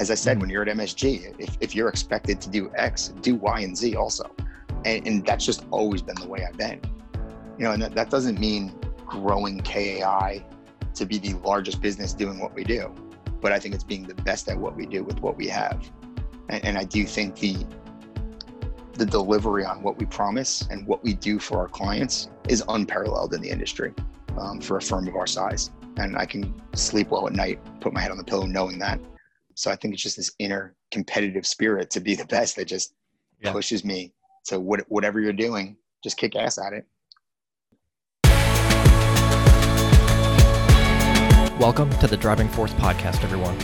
as I said, when you're at MSG, if, if you're expected to do X, do Y and Z also. And, and that's just always been the way I've been. You know, and that, that doesn't mean growing KAI to be the largest business doing what we do, but I think it's being the best at what we do with what we have. And, and I do think the the delivery on what we promise and what we do for our clients is unparalleled in the industry um, for a firm of our size. And I can sleep well at night, put my head on the pillow knowing that. So I think it's just this inner competitive spirit to be the best that just yeah. pushes me to what, whatever you're doing, just kick ass at it. Welcome to the Driving Force Podcast, everyone.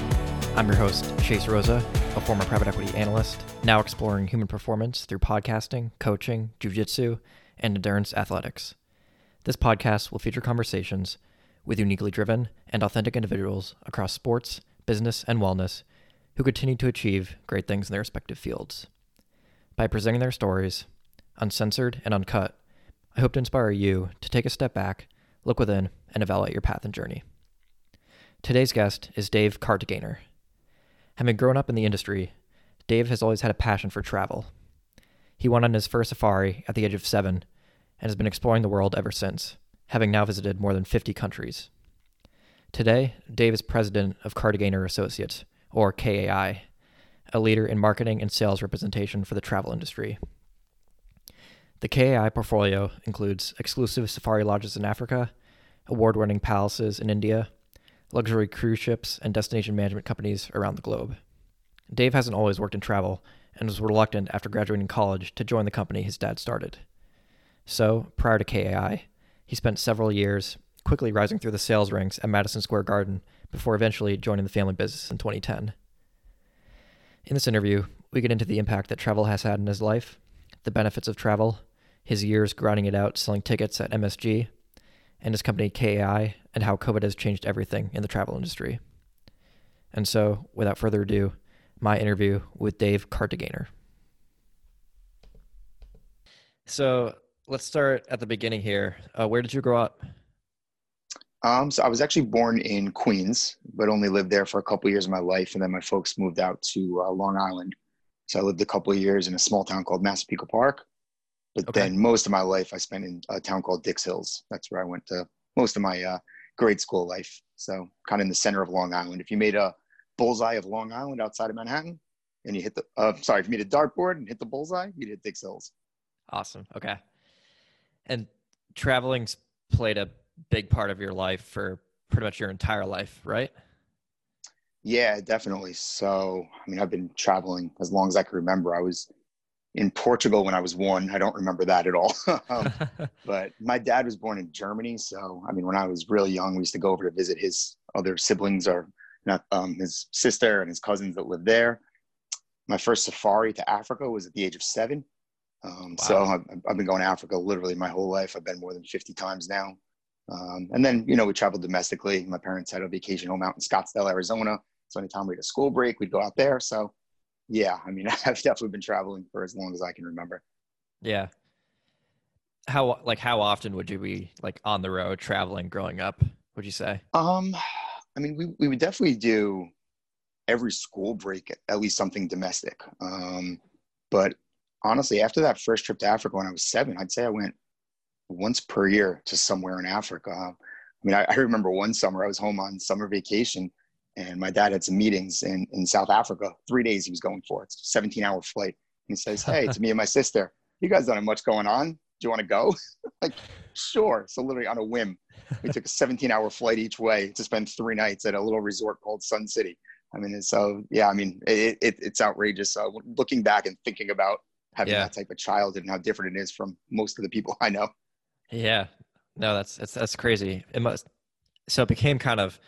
I'm your host, Chase Rosa, a former private equity analyst, now exploring human performance through podcasting, coaching, jujitsu, and endurance athletics. This podcast will feature conversations with uniquely driven and authentic individuals across sports, business, and wellness who continue to achieve great things in their respective fields. By presenting their stories, uncensored and uncut, I hope to inspire you to take a step back, look within, and evaluate your path and journey. Today's guest is Dave Kartagener. Having grown up in the industry, Dave has always had a passion for travel. He went on his first safari at the age of seven and has been exploring the world ever since, having now visited more than 50 countries. Today, Dave is president of Kartagener Associates, or KAI, a leader in marketing and sales representation for the travel industry. The KAI portfolio includes exclusive safari lodges in Africa, award winning palaces in India, luxury cruise ships, and destination management companies around the globe. Dave hasn't always worked in travel and was reluctant after graduating college to join the company his dad started. So, prior to KAI, he spent several years quickly rising through the sales ranks at Madison Square Garden before eventually joining the family business in 2010. In this interview, we get into the impact that travel has had in his life, the benefits of travel, his years grinding it out selling tickets at MSG, and his company KAI and how COVID has changed everything in the travel industry. And so, without further ado, my interview with Dave Kartagener. So, let's start at the beginning here. Uh, where did you grow up? Um, so I was actually born in Queens, but only lived there for a couple of years of my life, and then my folks moved out to uh, Long Island. So I lived a couple of years in a small town called Massapequa Park, but okay. then most of my life I spent in a town called Dix Hills. That's where I went to most of my uh, grade school life. So kind of in the center of Long Island. If you made a bullseye of Long Island outside of Manhattan, and you hit the uh, sorry, if you made a dartboard and hit the bullseye, you'd hit Dix Hills. Awesome. Okay. And traveling's played a big part of your life for pretty much your entire life, right? Yeah, definitely. So, I mean, I've been traveling as long as I can remember. I was in Portugal when I was one. I don't remember that at all. um, but my dad was born in Germany, so I mean, when I was really young, we used to go over to visit his other siblings or not um, his sister and his cousins that lived there. My first safari to Africa was at the age of seven. Um, wow. So I've, I've, been going to Africa literally my whole life. I've been more than 50 times now. Um, and then, you know, we traveled domestically. My parents had a vacation home out in Scottsdale, Arizona. So anytime we had a school break, we'd go out there. So yeah, I mean, I've definitely been traveling for as long as I can remember. Yeah. How like how often would you be like on the road traveling growing up? Would you say? Um, I mean, we we would definitely do every school break at least something domestic. Um, but honestly, after that first trip to Africa when I was seven, I'd say I went once per year to somewhere in Africa. Um, I mean, I, I remember one summer I was home on summer vacation and my dad had some meetings in, in South Africa. Three days he was going for. It's a 17 hour flight. And he says, Hey, to me and my sister, you guys don't have much going on. Do you want to go? like, sure. So literally on a whim, we took a 17 hour flight each way to spend three nights at a little resort called Sun City. I mean, so yeah, I mean, it, it, it's outrageous. So looking back and thinking about having yeah. that type of child and how different it is from most of the people I know. Yeah, no, that's, that's, that's crazy. It must, so it became kind of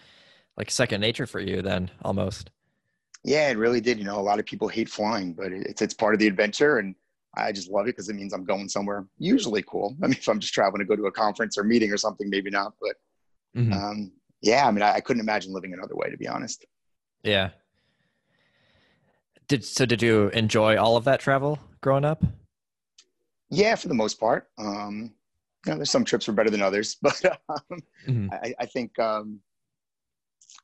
like second nature for you then almost. Yeah, it really did. You know, a lot of people hate flying, but it's it's part of the adventure, and I just love it because it means I'm going somewhere usually cool. I mean, if I'm just traveling to go to a conference or meeting or something, maybe not. But mm-hmm. um, yeah, I mean, I, I couldn't imagine living another way, to be honest. Yeah. Did so? Did you enjoy all of that travel growing up? Yeah, for the most part. Um, you know, there's some trips were better than others, but um, mm-hmm. I, I, think um,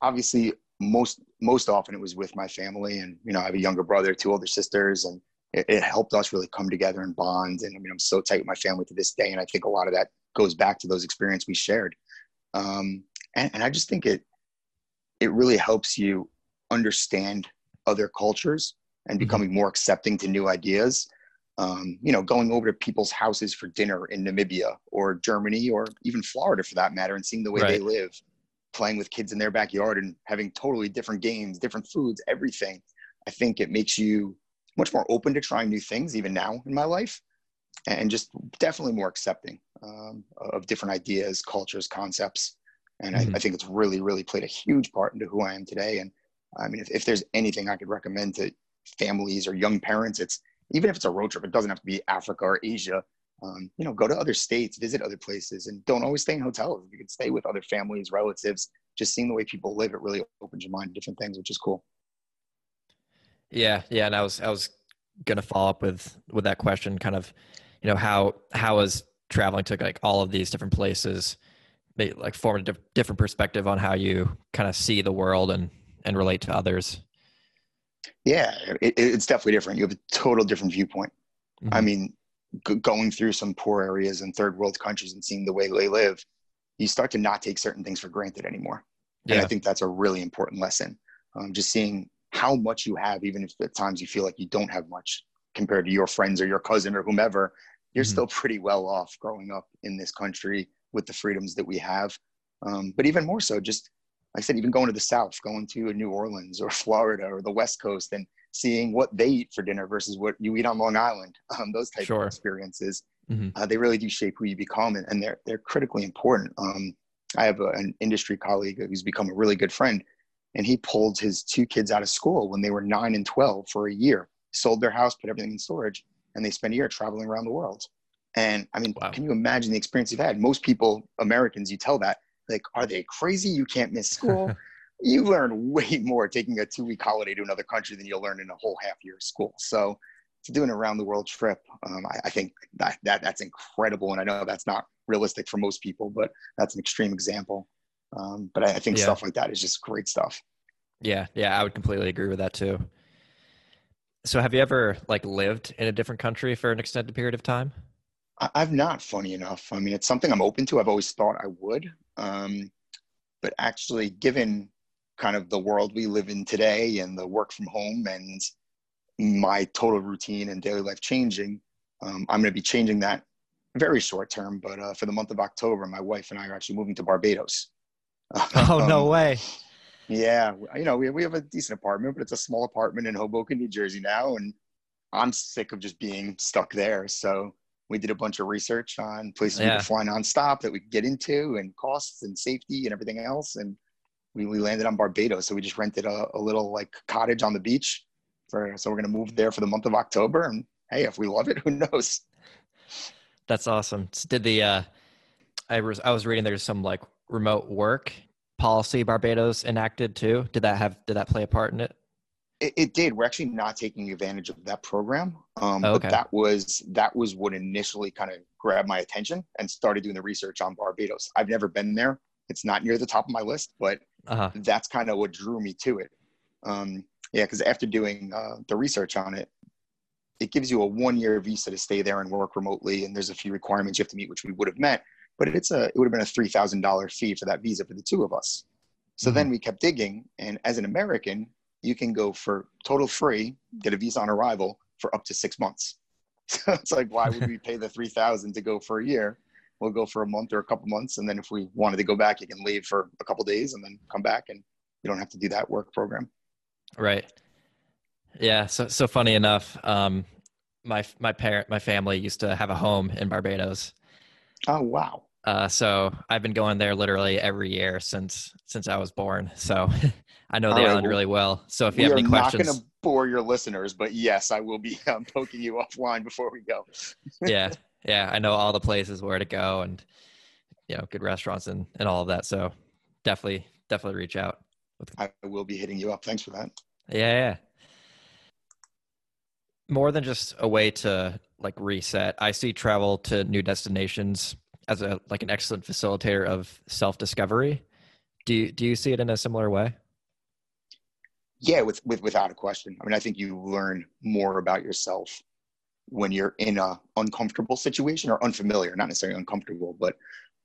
obviously most most often it was with my family, and you know I have a younger brother, two older sisters, and it, it helped us really come together and bond. And I mean I'm so tight with my family to this day, and I think a lot of that goes back to those experiences we shared. Um, and, and I just think it it really helps you understand other cultures and mm-hmm. becoming more accepting to new ideas. Um, you know, going over to people's houses for dinner in Namibia or Germany or even Florida for that matter and seeing the way right. they live, playing with kids in their backyard and having totally different games, different foods, everything. I think it makes you much more open to trying new things, even now in my life, and just definitely more accepting um, of different ideas, cultures, concepts. And mm-hmm. I, I, think it's really, really played a huge part into who I am today. And I mean, if, if there's anything I could recommend to families or young parents, it's even if it's a road trip, it doesn't have to be Africa or Asia. Um, you know, go to other states, visit other places, and don't always stay in hotels. You can stay with other families, relatives. Just seeing the way people live, it really opens your mind to different things, which is cool. Yeah, yeah, and I was I was gonna follow up with with that question, kind of, you know, how how is traveling to like all of these different places, like form a diff- different perspective on how you kind of see the world and and relate to others. Yeah, it, it's definitely different. You have a total different viewpoint. Mm-hmm. I mean, g- going through some poor areas in third world countries and seeing the way they live, you start to not take certain things for granted anymore. Yeah. And I think that's a really important lesson. Um, just seeing how much you have, even if at times you feel like you don't have much compared to your friends or your cousin or whomever, you're mm-hmm. still pretty well off growing up in this country with the freedoms that we have. Um, but even more so, just like I said, even going to the South, going to New Orleans or Florida or the West Coast and seeing what they eat for dinner versus what you eat on Long Island, um, those type sure. of experiences, mm-hmm. uh, they really do shape who you become, and, and they're they're critically important. Um, I have a, an industry colleague who's become a really good friend, and he pulled his two kids out of school when they were nine and twelve for a year, sold their house, put everything in storage, and they spent a year traveling around the world. And I mean, wow. can you imagine the experience you've had? Most people, Americans, you tell that like, are they crazy? You can't miss school. you learn way more taking a two week holiday to another country than you'll learn in a whole half year of school. So to do an around the world trip, um, I, I, think that, that that's incredible. And I know that's not realistic for most people, but that's an extreme example. Um, but I, I think yeah. stuff like that is just great stuff. Yeah. Yeah. I would completely agree with that too. So have you ever like lived in a different country for an extended period of time? I've not, funny enough. I mean, it's something I'm open to. I've always thought I would. Um, but actually, given kind of the world we live in today and the work from home and my total routine and daily life changing, um, I'm going to be changing that very short term. But uh, for the month of October, my wife and I are actually moving to Barbados. Oh, no um, way. Yeah. You know, we, we have a decent apartment, but it's a small apartment in Hoboken, New Jersey now. And I'm sick of just being stuck there. So we did a bunch of research on places yeah. we could fly nonstop that we could get into and costs and safety and everything else. And we, we landed on Barbados. So we just rented a, a little like cottage on the beach for, so we're going to move there for the month of October. And hey, if we love it, who knows? That's awesome. Did the, uh, I was, I was reading there's some like remote work policy Barbados enacted too. Did that have, did that play a part in it? It, it, did. We're actually not taking advantage of that program, um, oh, okay. but that was that was what initially kind of grabbed my attention and started doing the research on Barbados. I've never been there. It's not near the top of my list, but uh-huh. that's kind of what drew me to it. Um, yeah, because after doing uh, the research on it, it gives you a one-year visa to stay there and work remotely, and there's a few requirements you have to meet, which we would have met. But it's a it would have been a three thousand dollar fee for that visa for the two of us. So mm-hmm. then we kept digging, and as an American, you can go for total free, get a visa on arrival for up to six months. So it's like, why would we pay the 3000 to go for a year? We'll go for a month or a couple months. And then if we wanted to go back, you can leave for a couple days and then come back and you don't have to do that work program. Right. Yeah. So, so funny enough, um, my, my parent, my family used to have a home in Barbados. Oh, wow. Uh, so I've been going there literally every year since since I was born. So I know the right, island well, really well. So if you have any questions, I'm not going to bore your listeners, but yes, I will be um, poking you offline before we go. yeah, yeah, I know all the places where to go and you know good restaurants and and all of that. So definitely definitely reach out. I will be hitting you up. Thanks for that. Yeah, yeah. More than just a way to like reset, I see travel to new destinations as a like an excellent facilitator of self discovery. Do you, do you see it in a similar way? yeah, with, with without a question. I mean, I think you learn more about yourself when you're in a uncomfortable situation or unfamiliar, not necessarily uncomfortable, but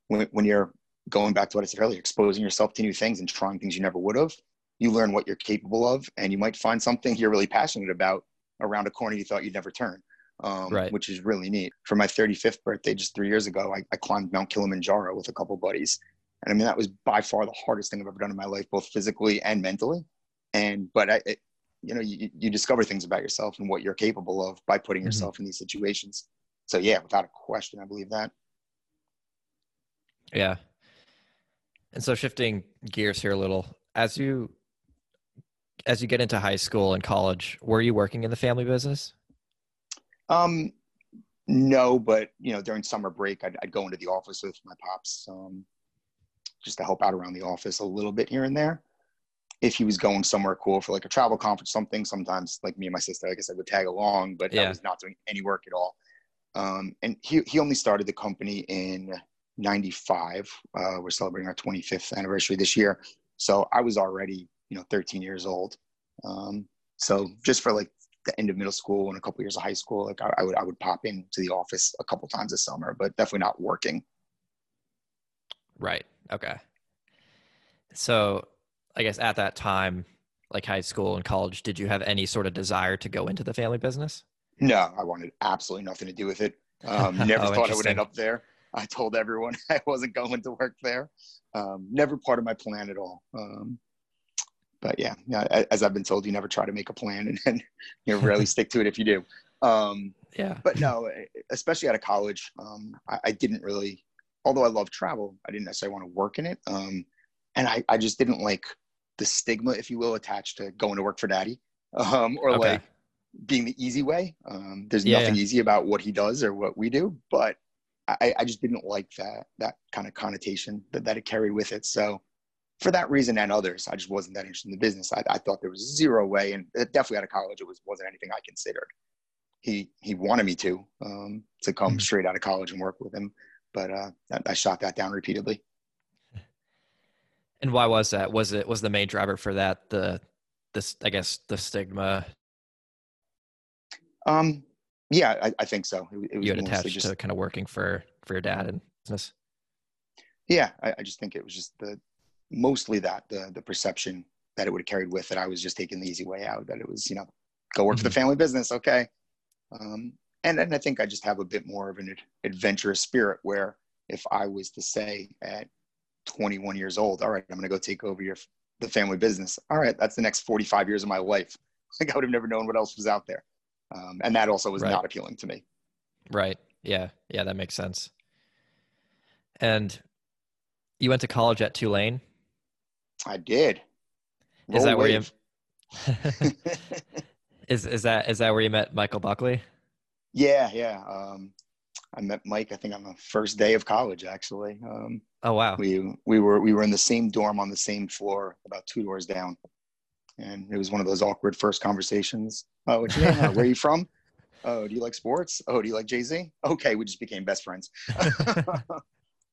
when, when you're going back to what I said earlier, exposing yourself to new things and trying things you never would have, you learn what you're capable of, and you might find something you're really passionate about around a corner you thought you'd never turn, um, right. which is really neat. For my 35th birthday, just three years ago, I, I climbed Mount Kilimanjaro with a couple buddies, and I mean that was by far the hardest thing I've ever done in my life, both physically and mentally. And but I, it, you know, you, you discover things about yourself and what you're capable of by putting mm-hmm. yourself mm-hmm. in these situations. So yeah, without a question, I believe that. Yeah. And so shifting gears here a little, as you as you get into high school and college, were you working in the family business? Um, no, but you know, during summer break, I'd, I'd go into the office with my pops, um, just to help out around the office a little bit here and there. If he was going somewhere cool for like a travel conference, something, sometimes like me and my sister, I guess I would tag along, but yeah. I was not doing any work at all. Um, and he, he only started the company in 95. Uh, we're celebrating our 25th anniversary this year. So I was already, you know, 13 years old. Um, so just for like the end of middle school and a couple years of high school, like I, I, would I would pop into the office a couple times a summer, but definitely not working. Right. Okay. So I guess at that time, like high school and college, did you have any sort of desire to go into the family business? No, I wanted absolutely nothing to do with it. Um, never oh, thought I would end up there. I told everyone I wasn't going to work there. Um, never part of my plan at all. Um, but yeah, as I've been told, you never try to make a plan and, and you rarely stick to it if you do. Um, yeah. But no, especially out of college, um, I, I, didn't really, although I love travel, I didn't necessarily want to work in it. Um, and I, I just didn't like the stigma, if you will, attached to going to work for daddy um, or okay. like being the easy way. Um, there's yeah, nothing yeah. easy about what he does or what we do, but I, I just didn't like that that kind of connotation that, that it carried with it. So for that reason and others, I just wasn't that interested in the business. I, I thought there was zero way, and definitely out of college, it was wasn't anything I considered. He he wanted me to um, to come mm-hmm. straight out of college and work with him, but uh, I, I shot that down repeatedly. And why was that? Was it was the main driver for that the this I guess the stigma? Um, yeah, I, I think so. It, it was you had attached just, to kind of working for for your dad and business. Yeah, I, I just think it was just the mostly that the the perception that it would have carried with it. I was just taking the easy way out. That it was you know go work mm-hmm. for the mm-hmm. family business, okay. Um, and and I think I just have a bit more of an adventurous spirit where if I was to say at 21 years old, all right, I'm going to go take over your the family business. All right, that's the next 45 years of my life. Like I would have never known what else was out there um, and that also was right. not appealing to me. Right. Yeah. Yeah, that makes sense. And you went to college at Tulane. I did. Is that where you? is is that is that where you met Michael Buckley? Yeah, yeah. Um, I met Mike. I think on the first day of college, actually. Um, oh wow. We we were we were in the same dorm on the same floor, about two doors down and it was one of those awkward first conversations. Oh, what's your name? Where are you from? Oh, do you like sports? Oh, do you like Jay Z? Okay, we just became best friends.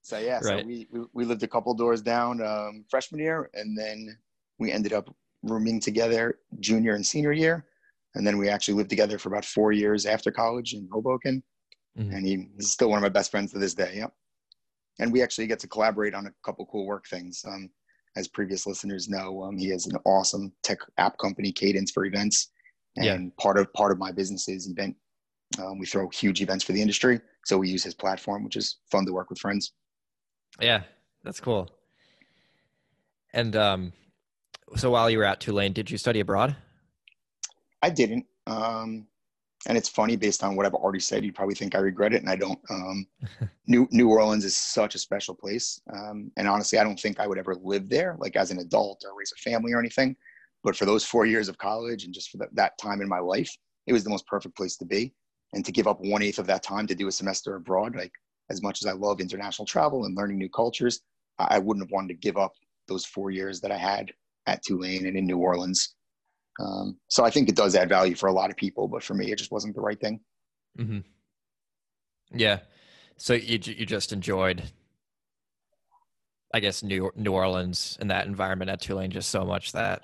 so yeah, right. so we, we, we lived a couple doors down um, freshman year, and then we ended up rooming together junior and senior year, and then we actually lived together for about four years after college in Hoboken, mm-hmm. and he, he's still one of my best friends to this day. Yep. And we actually get to collaborate on a couple cool work things. Um, as previous listeners know, um, he has an awesome tech app company, Cadence for events, and yeah. part of part of my business is event. Um, we throw huge events for the industry, so we use his platform, which is fun to work with friends. Yeah, that's cool. And um, so while you were at Tulane, did you study abroad? I didn't. Um, and it's funny based on what I've already said. You probably think I regret it, and I don't. Um, New New Orleans is such a special place, um, and honestly, I don't think I would ever live there, like as an adult or raise a family or anything. But for those four years of college and just for the, that time in my life, it was the most perfect place to be. And to give up one eighth of that time to do a semester abroad, like as much as I love international travel and learning new cultures, I, wouldn't have wanted to give up those four years that I had at Tulane and in New Orleans um, so I think it does add value for a lot of people, but for me, it just wasn't the right thing. Mm-hmm. Yeah. So you you just enjoyed, I guess, New New Orleans and that environment at Tulane just so much that.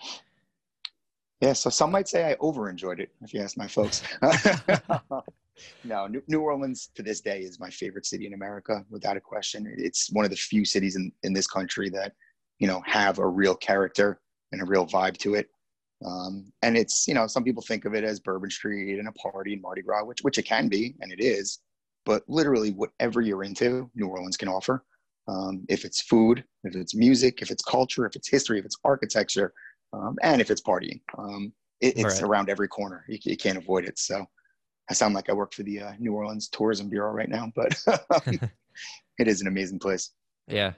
Yeah, so some might say I over enjoyed it, if you ask my folks. no, New, New Orleans to this day is my favorite city in America, without a question. It's one of the few cities in, in this country that, you know, have a real character and a real vibe to it. Um, and it's, you know, some people think of it as Bourbon Street and a party and Mardi Gras, which, which it can be, and it is. But literally, whatever you're into, New Orleans can offer. Um, if it's food, if it's music, if it's culture, if it's history, if it's architecture, um, and if it's partying. Um, it, it's right. around every corner. You, you, can't avoid it. So I sound like I work for the uh, New Orleans Tourism Bureau right now, but it is an amazing place. Yeah,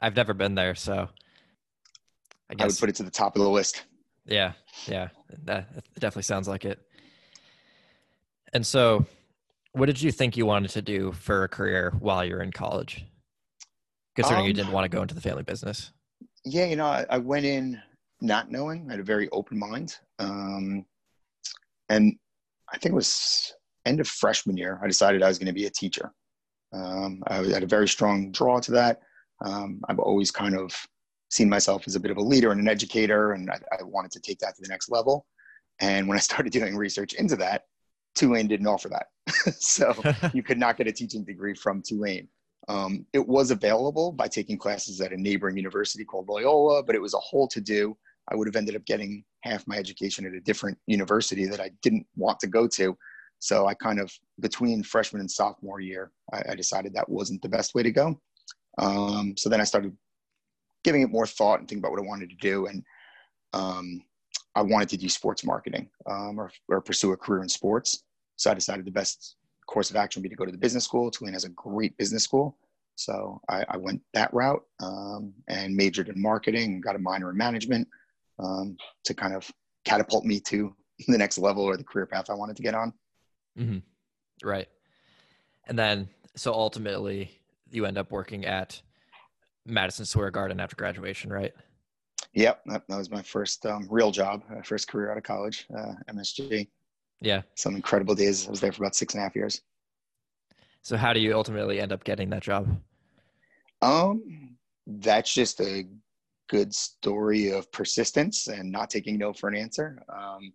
I've never been there, so I, guess, I would put it to the top of the list. Yeah, yeah, that definitely sounds like it. And so, what did you think you wanted to do for a career while you're in college? Considering um, you didn't want to go into the family business. Yeah, you know, I, I went in not knowing. I had a very open mind. Um, and I think it was end of freshman year, I decided I was going to be a teacher. Um, I had a very strong draw to that. Um, I've always kind of seen myself as a bit of a leader and an educator, and I, I, wanted to take that to the next level. And when I started doing research into that, Tulane didn't offer that. so you could not get a teaching degree from Tulane. Um, it was available by taking classes at a neighboring university called Loyola, but it was a whole to do. I would have ended up getting half my education at a different university that I didn't want to go to. So I kind of, between freshman and sophomore year, I, I decided that wasn't the best way to go. Um, so then I started giving it more thought and thinking about what I wanted to do. And um, I wanted to do sports marketing um, or, or, pursue a career in sports. So I decided the best course of action would be to go to the business school. Tulane has a great business school. So I, I went that route um, and majored in marketing and got a minor in management um, to kind of catapult me to the next level or the career path I wanted to get on. Mm-hmm. Right. And then, so ultimately, you end up working at Madison Square Garden after graduation, right? Yep, that, that was my first um, real job, uh, first career out of college, uh, MSG. Yeah, some incredible days. I was there for about six and a half years. So, how do you ultimately end up getting that job? Um, that's just a good story of persistence and not taking no for an answer. Um,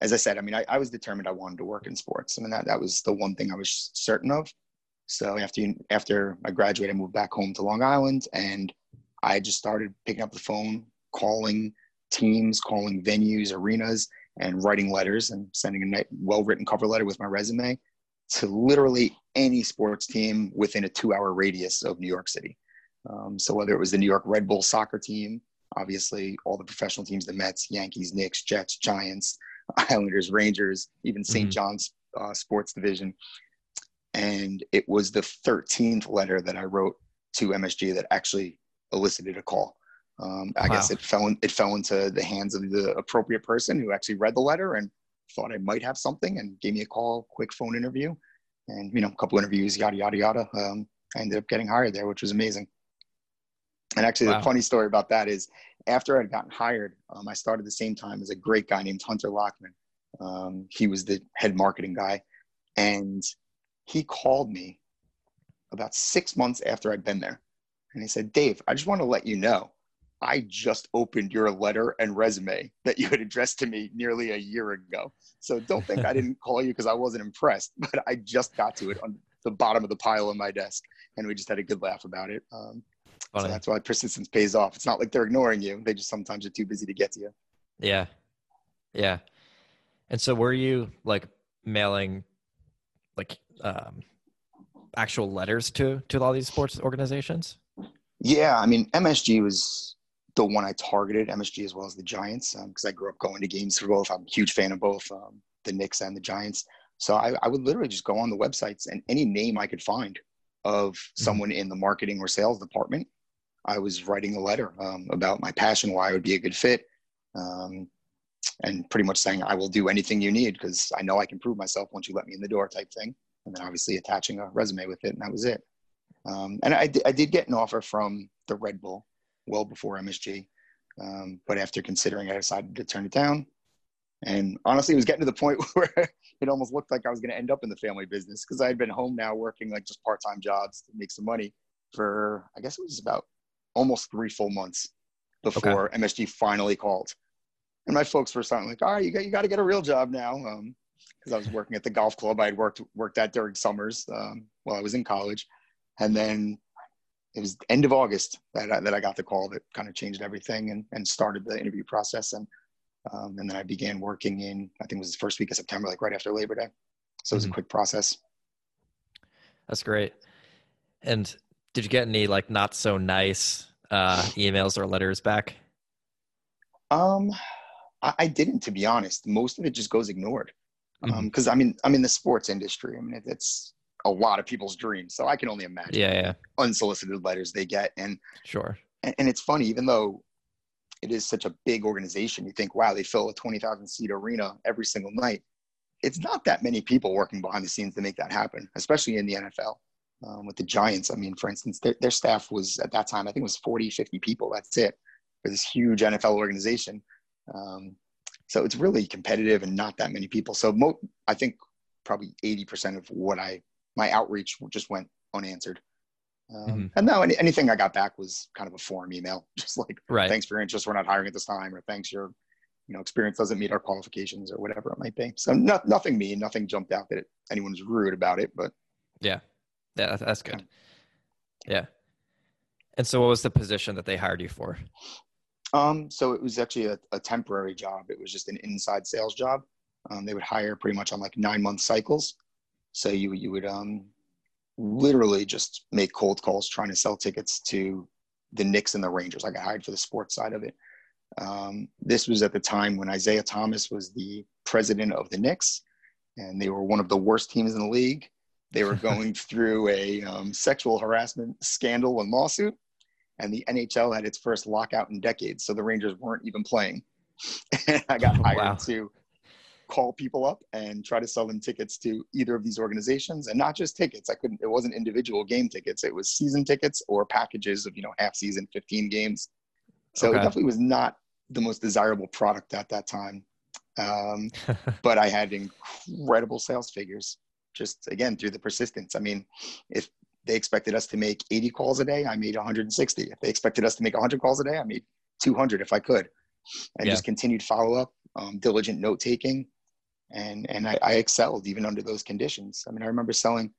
as I said, I mean, I, I, was determined I wanted to work in sports. I mean, that, that was the one thing I was certain of. So after you, after I graduated, I moved back home to Long Island, and I just started picking up the phone, calling teams, calling venues, arenas, and writing letters and sending a well-written cover letter with my resume to literally any sports team within a two-hour radius of New York City. Um, so whether it was the New York Red Bull soccer team, obviously all the professional teams, the Mets, Yankees, Knicks, Jets, Giants, Islanders, Rangers, even saint mm-hmm. John's uh, sports division. And it was the 13th letter that I wrote to MSG that actually elicited a call. Um, I wow. guess it fell in, it fell into the hands of the appropriate person who actually read the letter and thought I might have something and gave me a call, quick phone interview, and you know a couple interviews, yada yada yada. Um, I ended up getting hired there, which was amazing. And actually, wow. the funny story about that is after I'd gotten hired, um, I started the same time as a great guy named Hunter Lockman. Um, he was the head marketing guy. And he called me about six months after I'd been there. And he said, Dave, I just want to let you know, I just opened your letter and resume that you had addressed to me nearly a year ago. So don't think I didn't call you because I wasn't impressed, but I just got to it on the bottom of the pile on my desk. And we just had a good laugh about it. Um, Funny. So that's why persistence pays off. It's not like they're ignoring you. They just sometimes are too busy to get to you. Yeah. Yeah. And so were you like mailing like um actual letters to to all these sports organizations? Yeah, I mean MSG was the one I targeted, MSG as well as the Giants, because um, I grew up going to games for both. I'm a huge fan of both um, the Knicks and the Giants. So I, I, would literally just go on the websites and any name I could find of mm-hmm. someone in the marketing or sales department I was writing a letter um, about my passion, why I would be a good fit, um, and pretty much saying I will do anything you need because I know I can prove myself once you let me in the door, type thing. And then obviously attaching a resume with it, and that was it. Um, and I, I did get an offer from the Red Bull well before MSG, um, but after considering, I decided to turn it down. And honestly, it was getting to the point where it almost looked like I was going to end up in the family business because I had been home now working like just part time jobs to make some money for I guess it was about almost three full months before okay. MSG finally called. and my folks were starting like, all right, you got you got to get a real job now, because um, I was working at the golf club I had worked worked at during summers um, while I was in college, and then it was end of August that I, that I got the call that kind of changed everything and, and started the interview process and um, and then I began working in I think it was the first week of September, like right after Labor Day. So it was mm-hmm. a quick process. That's great. And did you get any like not so nice uh, emails or letters back? Um, I, I, didn't, to be honest. Most of it just goes ignored. Mm-hmm. Um, because I mean, I'm in the sports industry. I mean, it, it's a lot of people's dreams, so I can only imagine. Yeah, yeah. Unsolicited letters they get, and sure. And, and it's funny, even though it is such a big organization, you think, wow, they fill a twenty thousand seat arena every single night. It's not that many people working behind the scenes to make that happen, especially in the NFL um, with the Giants. I mean, for instance, their, their staff was at that time, I think it was 40, 50 people. That's it for this huge NFL organization. Um, so it's really competitive and not that many people. So mo- I think probably 80% of what I, my outreach just went unanswered. Um, mm-hmm. And no, any, anything I got back was kind of a form email, just like, right. thanks for your interest. We're not hiring at this time, or thanks your, you know, experience doesn't meet our qualifications, or whatever it might be. So no, nothing mean, nothing jumped out that it, anyone was rude about it, but yeah, yeah, that's good. Yeah. And so, what was the position that they hired you for? Um, so it was actually a, a temporary job. It was just an inside sales job. Um, they would hire pretty much on like nine month cycles. So you you would um, literally just make cold calls trying to sell tickets to the Knicks and the Rangers. I got hired for the sports side of it. Um, this was at the time when Isiah Thomas was the president of the Knicks, and they were one of the worst teams in the league. They were going through a um, sexual harassment scandal and lawsuit, and the NHL had its first lockout in decades, so the Rangers weren't even playing. and I got hired wow. to call people up and try to sell them tickets to either of these organizations, and not just tickets. I couldn't. It wasn't individual game tickets. It was season tickets or packages of you know half season, fifteen games. So okay. it definitely was not the most desirable product at that time. Um, but I had incredible sales figures just again through the persistence. I mean, if they expected us to make 80 calls a day, I made 160. If they expected us to make 100 calls a day, I made 200 if I could, and yeah. just continued follow up, um, diligent note taking, and and I, I excelled even under those conditions. I mean, I remember selling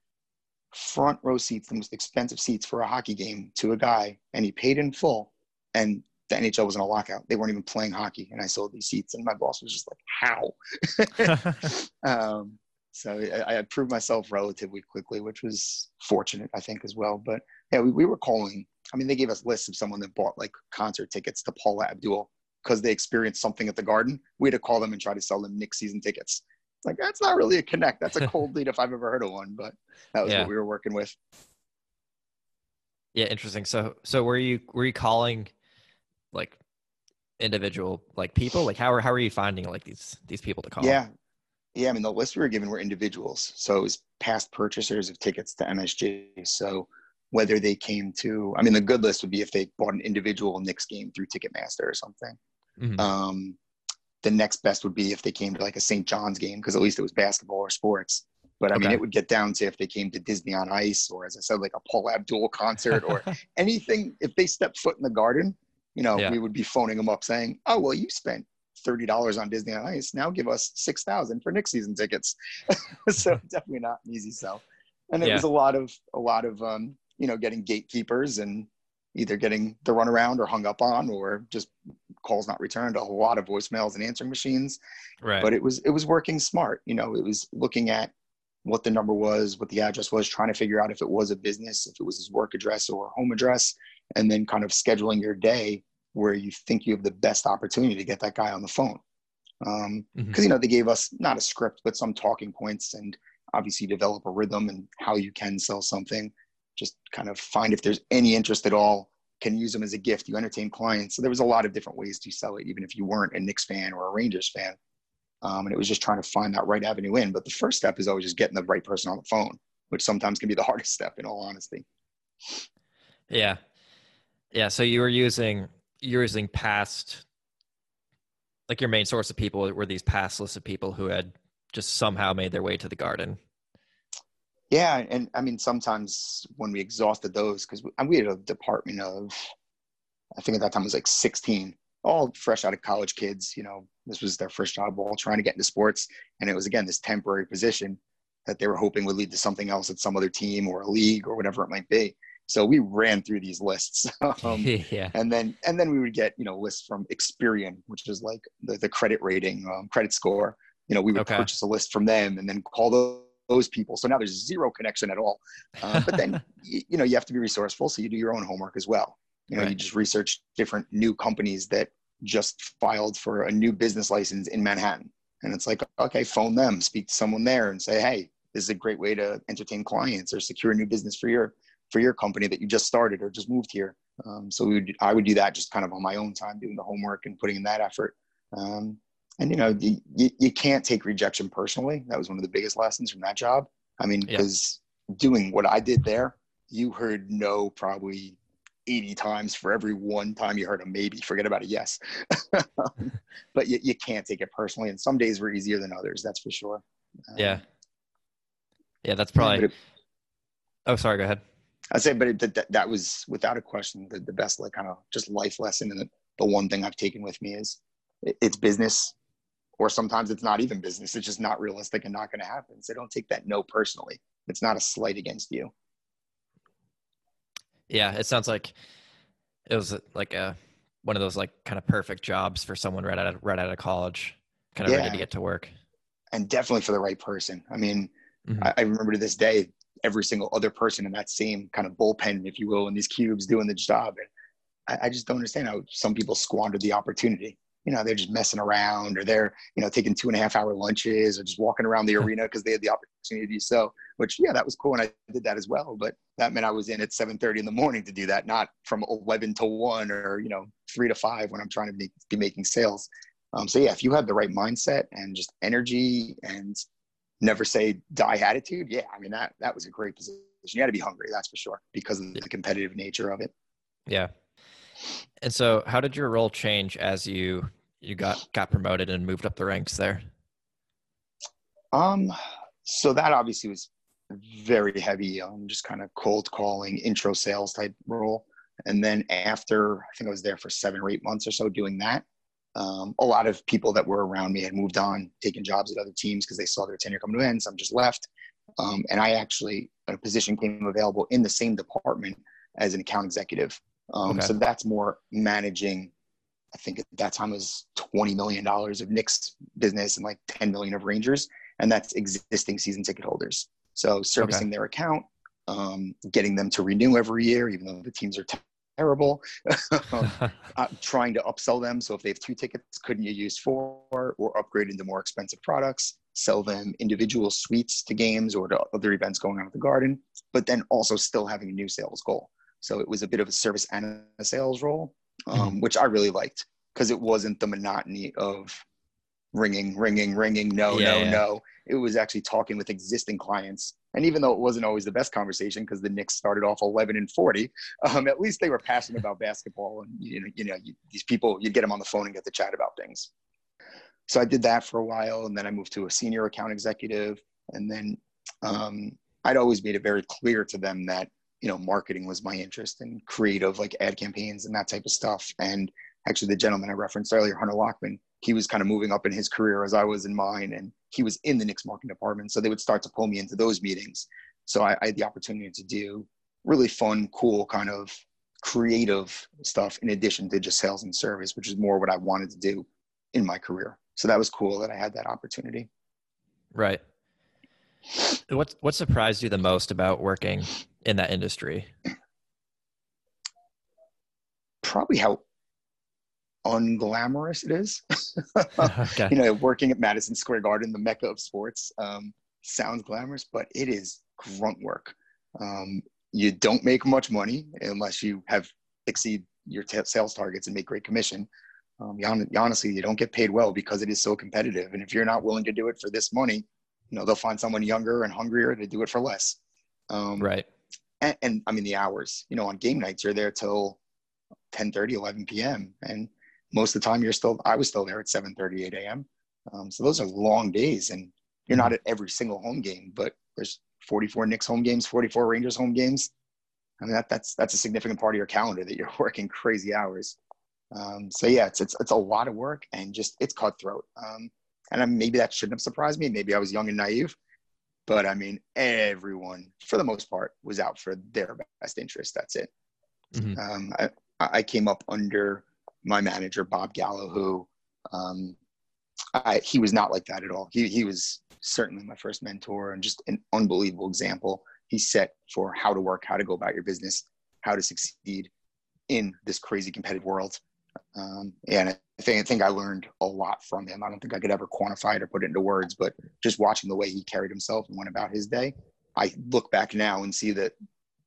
front row seats, the most expensive seats for a hockey game, to a guy, and he paid in full, and the NHL was in a lockout. They weren't even playing hockey, and I sold these seats, and my boss was just like, "How?" um, so I, I proved myself relatively quickly, which was fortunate, I think, as well. But yeah, we, we were calling. I mean, they gave us lists of someone that bought like concert tickets to Paula Abdul because they experienced something at the Garden. We had to call them and try to sell them Knicks season tickets. Like that's not really a connect. That's a cold lead if I've ever heard of one. But that was yeah. what we were working with. Yeah, interesting. So, so were you were you calling like individual like people? Like how are how are you finding like these these people to call? Yeah, yeah, I mean, the list we were given were individuals. So it was past purchasers of tickets to MSG. So whether they came to, I mean, the good list would be if they bought an individual Knicks game through Ticketmaster or something. Mm-hmm. Um, the next best would be if they came to like a St. John's game, because at least it was basketball or sports. But I okay. mean, it would get down to if they came to Disney on Ice, or as I said, like a Paul Abdul concert, or anything. If they stepped foot in the Garden, you know, yeah. we would be phoning them up saying, "Oh, well, you spent thirty dollars on Disney on Ice. Now give us six thousand for next season tickets. so definitely not an easy sell. And it yeah. was a lot of a lot of um, you know getting gatekeepers and either getting the runaround or hung up on or just calls not returned. A lot of voicemails and answering machines. Right. But it was it was working smart. You know, it was looking at what the number was, what the address was, trying to figure out if it was a business, if it was his work address or home address, and then kind of scheduling your day where you think you have the best opportunity to get that guy on the phone. Because, um, mm-hmm. you know, they gave us not a script, but some talking points and obviously develop a rhythm and how you can sell something. Just kind of find if there's any interest at all, can use them as a gift. You entertain clients. So there was a lot of different ways to sell it, even if you weren't a Knicks fan or a Rangers fan. Um, and it was just trying to find that right avenue in. But the first step is always just getting the right person on the phone, which sometimes can be the hardest step, in all honesty. Yeah. Yeah. So you were using you're using past like your main source of people were these past lists of people who had just somehow made their way to the garden yeah and i mean sometimes when we exhausted those because we, we had a department of i think at that time it was like 16 all fresh out of college kids. You know, this was their first job, all trying to get into sports, and it was again this temporary position that they were hoping would lead to something else at some other team or a league or whatever it might be. So we ran through these lists, um, yeah. and then and then we would get you know lists from Experian, which is like the, the credit rating, um, credit score. You know, we would okay. purchase a list from them and then call those, those people. So now there's zero connection at all. Uh, but then you, you, know you have to be resourceful, so you do your own homework as well. You know, right. you just research different new companies that just filed for a new business license in Manhattan, and it's like okay, phone them, speak to someone there, and say, hey, this is a great way to entertain clients or secure a new business for your for your company that you just started or just moved here. Um, so we would, I would do that just kind of on my own time, doing the homework and putting in that effort. Um, and you know, you, you, can't take rejection personally. That was one of the biggest lessons from that job. I mean, because yeah. doing what I did there, you heard no probably 80 times for every one time you heard a maybe. Forget about a yes. but you, you can't take it personally. And some days were easier than others. That's for sure. Um, yeah. Yeah, that's probably. It, oh, sorry. Go ahead. I say, but it, that, that was without a question the, the best, like kind of just life lesson. And the, the one thing I've taken with me is it, it's business, or sometimes it's not even business. It's just not realistic and not going to happen. So don't take that no personally. It's not a slight against you. Yeah, it sounds like it was like a one of those like kind of perfect jobs for someone right out of right out of college, kind of yeah. ready to get to work. And definitely for the right person. I mean, mm-hmm. I, I remember to this day every single other person in that same kind of bullpen, if you will, in these cubes doing the job. And I, I just don't understand how some people squander the opportunity. You know, they're just messing around or they're, you know, taking two and a half hour lunches or just walking around the arena because they had the opportunity. So, which, yeah, that was cool. And I did that as well. But that meant I was in at 7.30 in the morning to do that, not from 11 to 1 or, you know, 3 to 5 when I'm trying to be, be making sales. Um, so, yeah, if you have the right mindset and just energy and never say die attitude. Yeah, I mean that that was a great position. You had to be hungry, that's for sure, because of the competitive nature of it. Yeah. And so, how did your role change as you you got got promoted and moved up the ranks there? Um, so that obviously was very heavy, um, just kind of cold calling, intro sales type role. And then after, I think I was there for seven or eight months or so doing that um, a lot of people that were around me had moved on, taken jobs at other teams because they saw their tenure come to an end. Some just left. Um, and I actually, a position came available in the same department as an account executive. Um, okay. So that's more managing, I think at that time was $20 million of Knicks business and like 10 million of Rangers. And that's existing season ticket holders. So servicing okay. their account, um, getting them to renew every year, even though the teams are terrible. uh, trying to upsell them. So if they have two tickets, couldn't you use four or upgrade into more expensive products? Sell them individual suites to games or to other events going on at the garden, but then also still having a new sales goal. So it was a bit of a service and a sales role, um, mm-hmm. which I really liked because it wasn't the monotony of ringing, ringing, ringing, no, yeah, no, yeah. no. It was actually talking with existing clients and even though it wasn't always the best conversation because the Knicks started off 11 and 40, um, at least they were passionate about basketball. And, you know, you know you, these people, you'd get them on the phone and get to chat about things. So I did that for a while. And then I moved to a senior account executive. And then um, I'd always made it very clear to them that, you know, marketing was my interest and creative, like ad campaigns and that type of stuff. And actually, the gentleman I referenced earlier, Hunter Lockman, he was kind of moving up in his career as I was in mine. And he was in the Knicks marketing department. So they would start to pull me into those meetings. So I, I had the opportunity to do really fun, cool, kind of creative stuff in addition to just sales and service, which is more what I wanted to do in my career. So that was cool that I had that opportunity. Right. What what surprised you the most about working in that industry? Probably how unglamorous it is. okay. You know, working at Madison Square Garden, the mecca of sports, um, sounds glamorous, but it is grunt work. Um, you don't make much money unless you have exceed your t- sales targets and make great commission. Um, you, on- honestly, you don't get paid well because it is so competitive. And if you're not willing to do it for this money, you know they'll find someone younger and hungrier to do it for less. Um, right. And, and I mean the hours. You know, on game nights you're there till 10 30 11 p.m and most of the time you're still i was still there at 7 38 a.m um, so those are long days and you're not mm-hmm. at every single home game but there's 44 Knicks home games 44 rangers home games i mean that, that's that's a significant part of your calendar that you're working crazy hours Um, so yeah, it's, it's, it's a lot of work and just, it's cutthroat. Um, and I, maybe that shouldn't have surprised me. Maybe I was young and naive, but I mean, everyone for the most part was out for their best interest. That's it. Mm-hmm. Um, I, I came up under my manager, Bob Gallo, who, um, I, he was not like that at all. He, he was certainly my first mentor and just an unbelievable example. He set for how to work, how to go about your business, how to succeed in this crazy competitive world. Um, and I think, I think I learned a lot from him. I don't think I could ever quantify it or put it into words, but just watching the way he carried himself and went about his day, I look back now and see that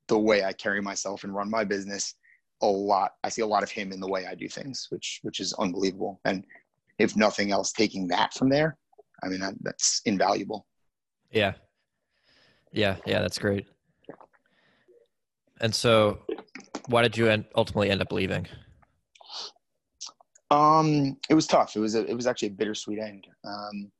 the way I carry myself and run my business, a lot. I see a lot of him in the way I do things, which which is unbelievable. And if nothing else, taking that from there, I mean that, that's invaluable. Yeah, yeah, yeah. That's great. And so, why did you end, ultimately end up leaving? Um, it was tough. It was a, it was actually a bittersweet end. Um,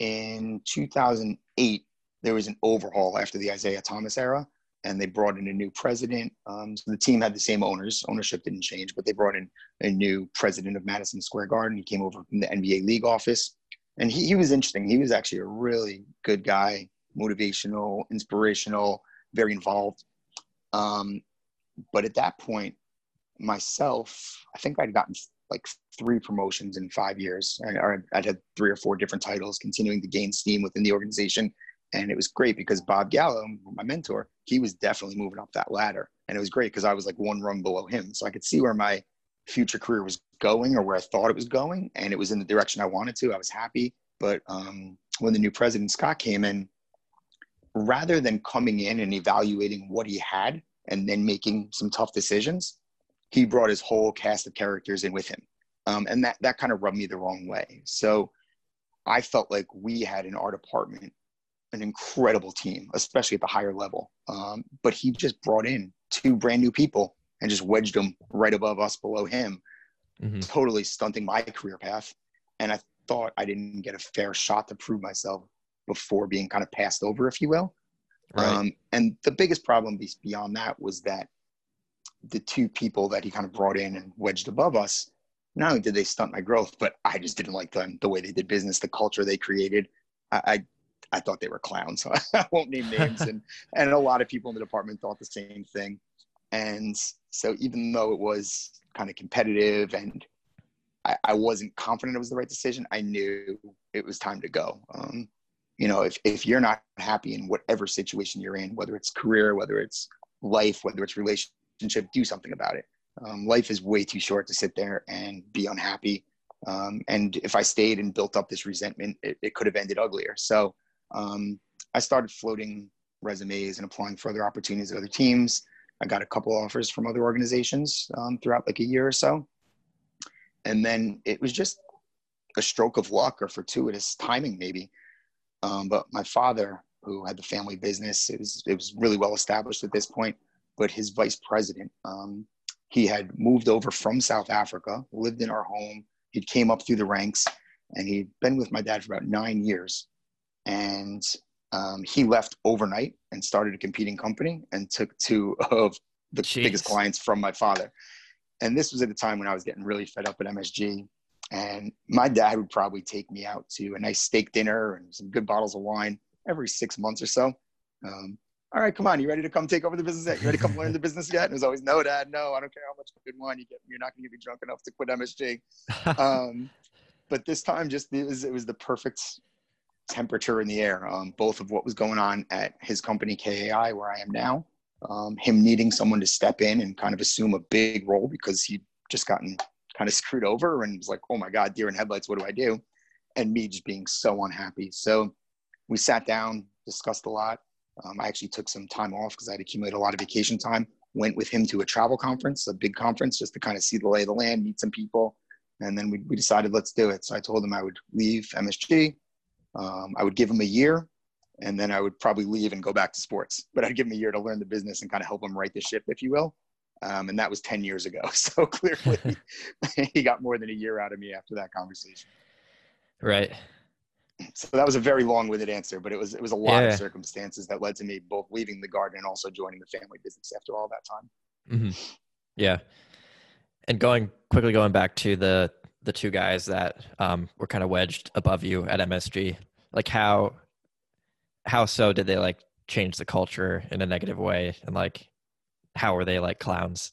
in 2008, there was an overhaul after the Isiah Thomas era, and they brought in a new president. Um, so the team had the same owners. Ownership didn't change, but they brought in a new president of Madison Square Garden. He came over from the NBA league office, and he, he was interesting. He was actually a really good guy, motivational, inspirational, very involved. Um, but at that point, myself, I think I'd gotten like three promotions in five years. I, I'd had three or four different titles, continuing to gain steam within the organization. And it was great because Bob Gallo, my mentor, he was definitely moving up that ladder. And it was great because I was like one rung below him. So I could see where my future career was going or where I thought it was going. And it was in the direction I wanted to. I was happy. But um, when the new president, Scott, came in, rather than coming in and evaluating what he had and then making some tough decisions, he brought his whole cast of characters in with him. Um, and that, that kind of rubbed me the wrong way. So I felt like we had in our department an incredible team, especially at the higher level. Um, but he just brought in two brand new people and just wedged them right above us, below him, mm-hmm. totally stunting my career path. And I thought I didn't get a fair shot to prove myself before being kind of passed over, if you will. Right. Um, and the biggest problem beyond that was that the two people that he kind of brought in and wedged above us, not only did they stunt my growth, but I just didn't like them, the way they did business, the culture they created. I, I, I thought they were clowns. I won't name names. and, and a lot of people in the department thought the same thing. And so even though it was kind of competitive and I, I wasn't confident it was the right decision, I knew it was time to go. Um, you know, if, if you're not happy in whatever situation you're in, whether it's career, whether it's life, whether it's relationship, relationship, do something about it. Um, life is way too short to sit there and be unhappy. Um, and if I stayed and built up this resentment, it, it could have ended uglier. So um, I started floating resumes and applying for other opportunities at other teams. I got a couple offers from other organizations um, throughout like a year or so. And then it was just a stroke of luck or fortuitous timing, maybe. Um, but my father, who had the family business, it was, it was really well established at this point but his vice president. Um, he had moved over from South Africa, lived in our home. He came up through the ranks, and he'd been with my dad for about nine years. And um, he left overnight and started a competing company and took two of the Jeez. biggest clients from my father. And this was at a time when I was getting really fed up at MSG. And my dad would probably take me out to a nice steak dinner and some good bottles of wine every six months or so. Um, all right, come on, you ready to come take over the business yet? You ready to come learn the business yet? And it was always, no, dad, no, I don't care how much good wine you get. You're not going to me drunk enough to quit MSG. um, but this time, just it was, it was the perfect temperature in the air, um, both of what was going on at his company, KAI, where I am now, um, him needing someone to step in and kind of assume a big role because he'd just gotten kind of screwed over and was like, oh my God, deer in headlights, what do I do? And me just being so unhappy. So we sat down, discussed a lot um, I actually took some time off because I had accumulated a lot of vacation time. Went with him to a travel conference, a big conference, just to kind of see the lay of the land, meet some people. And then we, we decided, let's do it. So I told him I would leave MSG. Um, I would give him a year and then I would probably leave and go back to sports. But I'd give him a year to learn the business and kind of help him right the ship, if you will. Um, and that was 10 years ago. So clearly he got more than a year out of me after that conversation. Right so that was a very long-winded answer, but it was it was a lot yeah. of circumstances that led to me both leaving the garden and also joining the family business after all that time. Mm-hmm. Yeah, And going quickly going back to the the two guys that um, were kind of wedged above you at MSG, like how how so did they like change the culture in a negative way, and like how were they like clowns?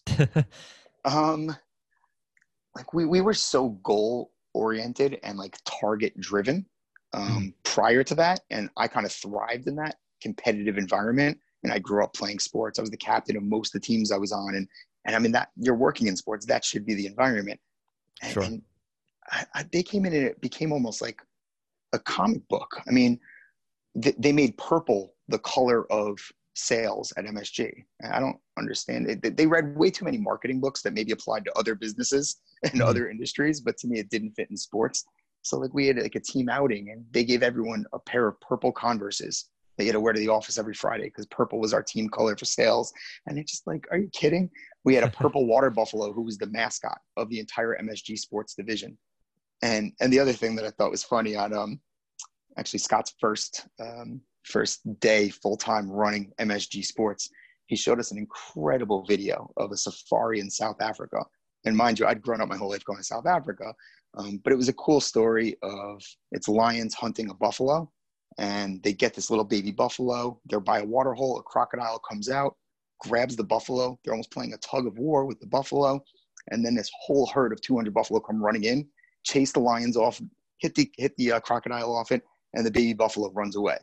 um, like we we were so goal oriented and like target driven um, mm. prior to that, and I kind of thrived in that competitive environment. And I grew up playing sports. I was the captain of most of the teams I was on, and and I mean that you're working in sports. That should be the environment. And, sure. and I, I, they came in and it became almost like a comic book. I mean, th- they made purple the color of sales at MSG. I don't understand it. They read way too many marketing books that maybe applied to other businesses and mm-hmm. other industries, but to me, it didn't fit in sports. So like we had like a team outing and they gave everyone a pair of purple Converses that you had to wear to the office every Friday because purple was our team color for sales. And it's just like, are you kidding? We had a purple water buffalo who was the mascot of the entire MSG sports division. And and the other thing that I thought was funny on um actually Scott's first um, first day full time running MSG sports, he showed us an incredible video of a safari in South Africa. And mind you, I'd grown up my whole life going to South Africa, um, but it was a cool story of it's lions hunting a buffalo and they get this little baby buffalo. They're by a water hole. A crocodile comes out, grabs the buffalo. They're almost playing a tug of war with the buffalo. And then this whole herd of 200 buffalo come running in, chase the lions off, hit the hit the uh, crocodile off it, and the baby buffalo runs away.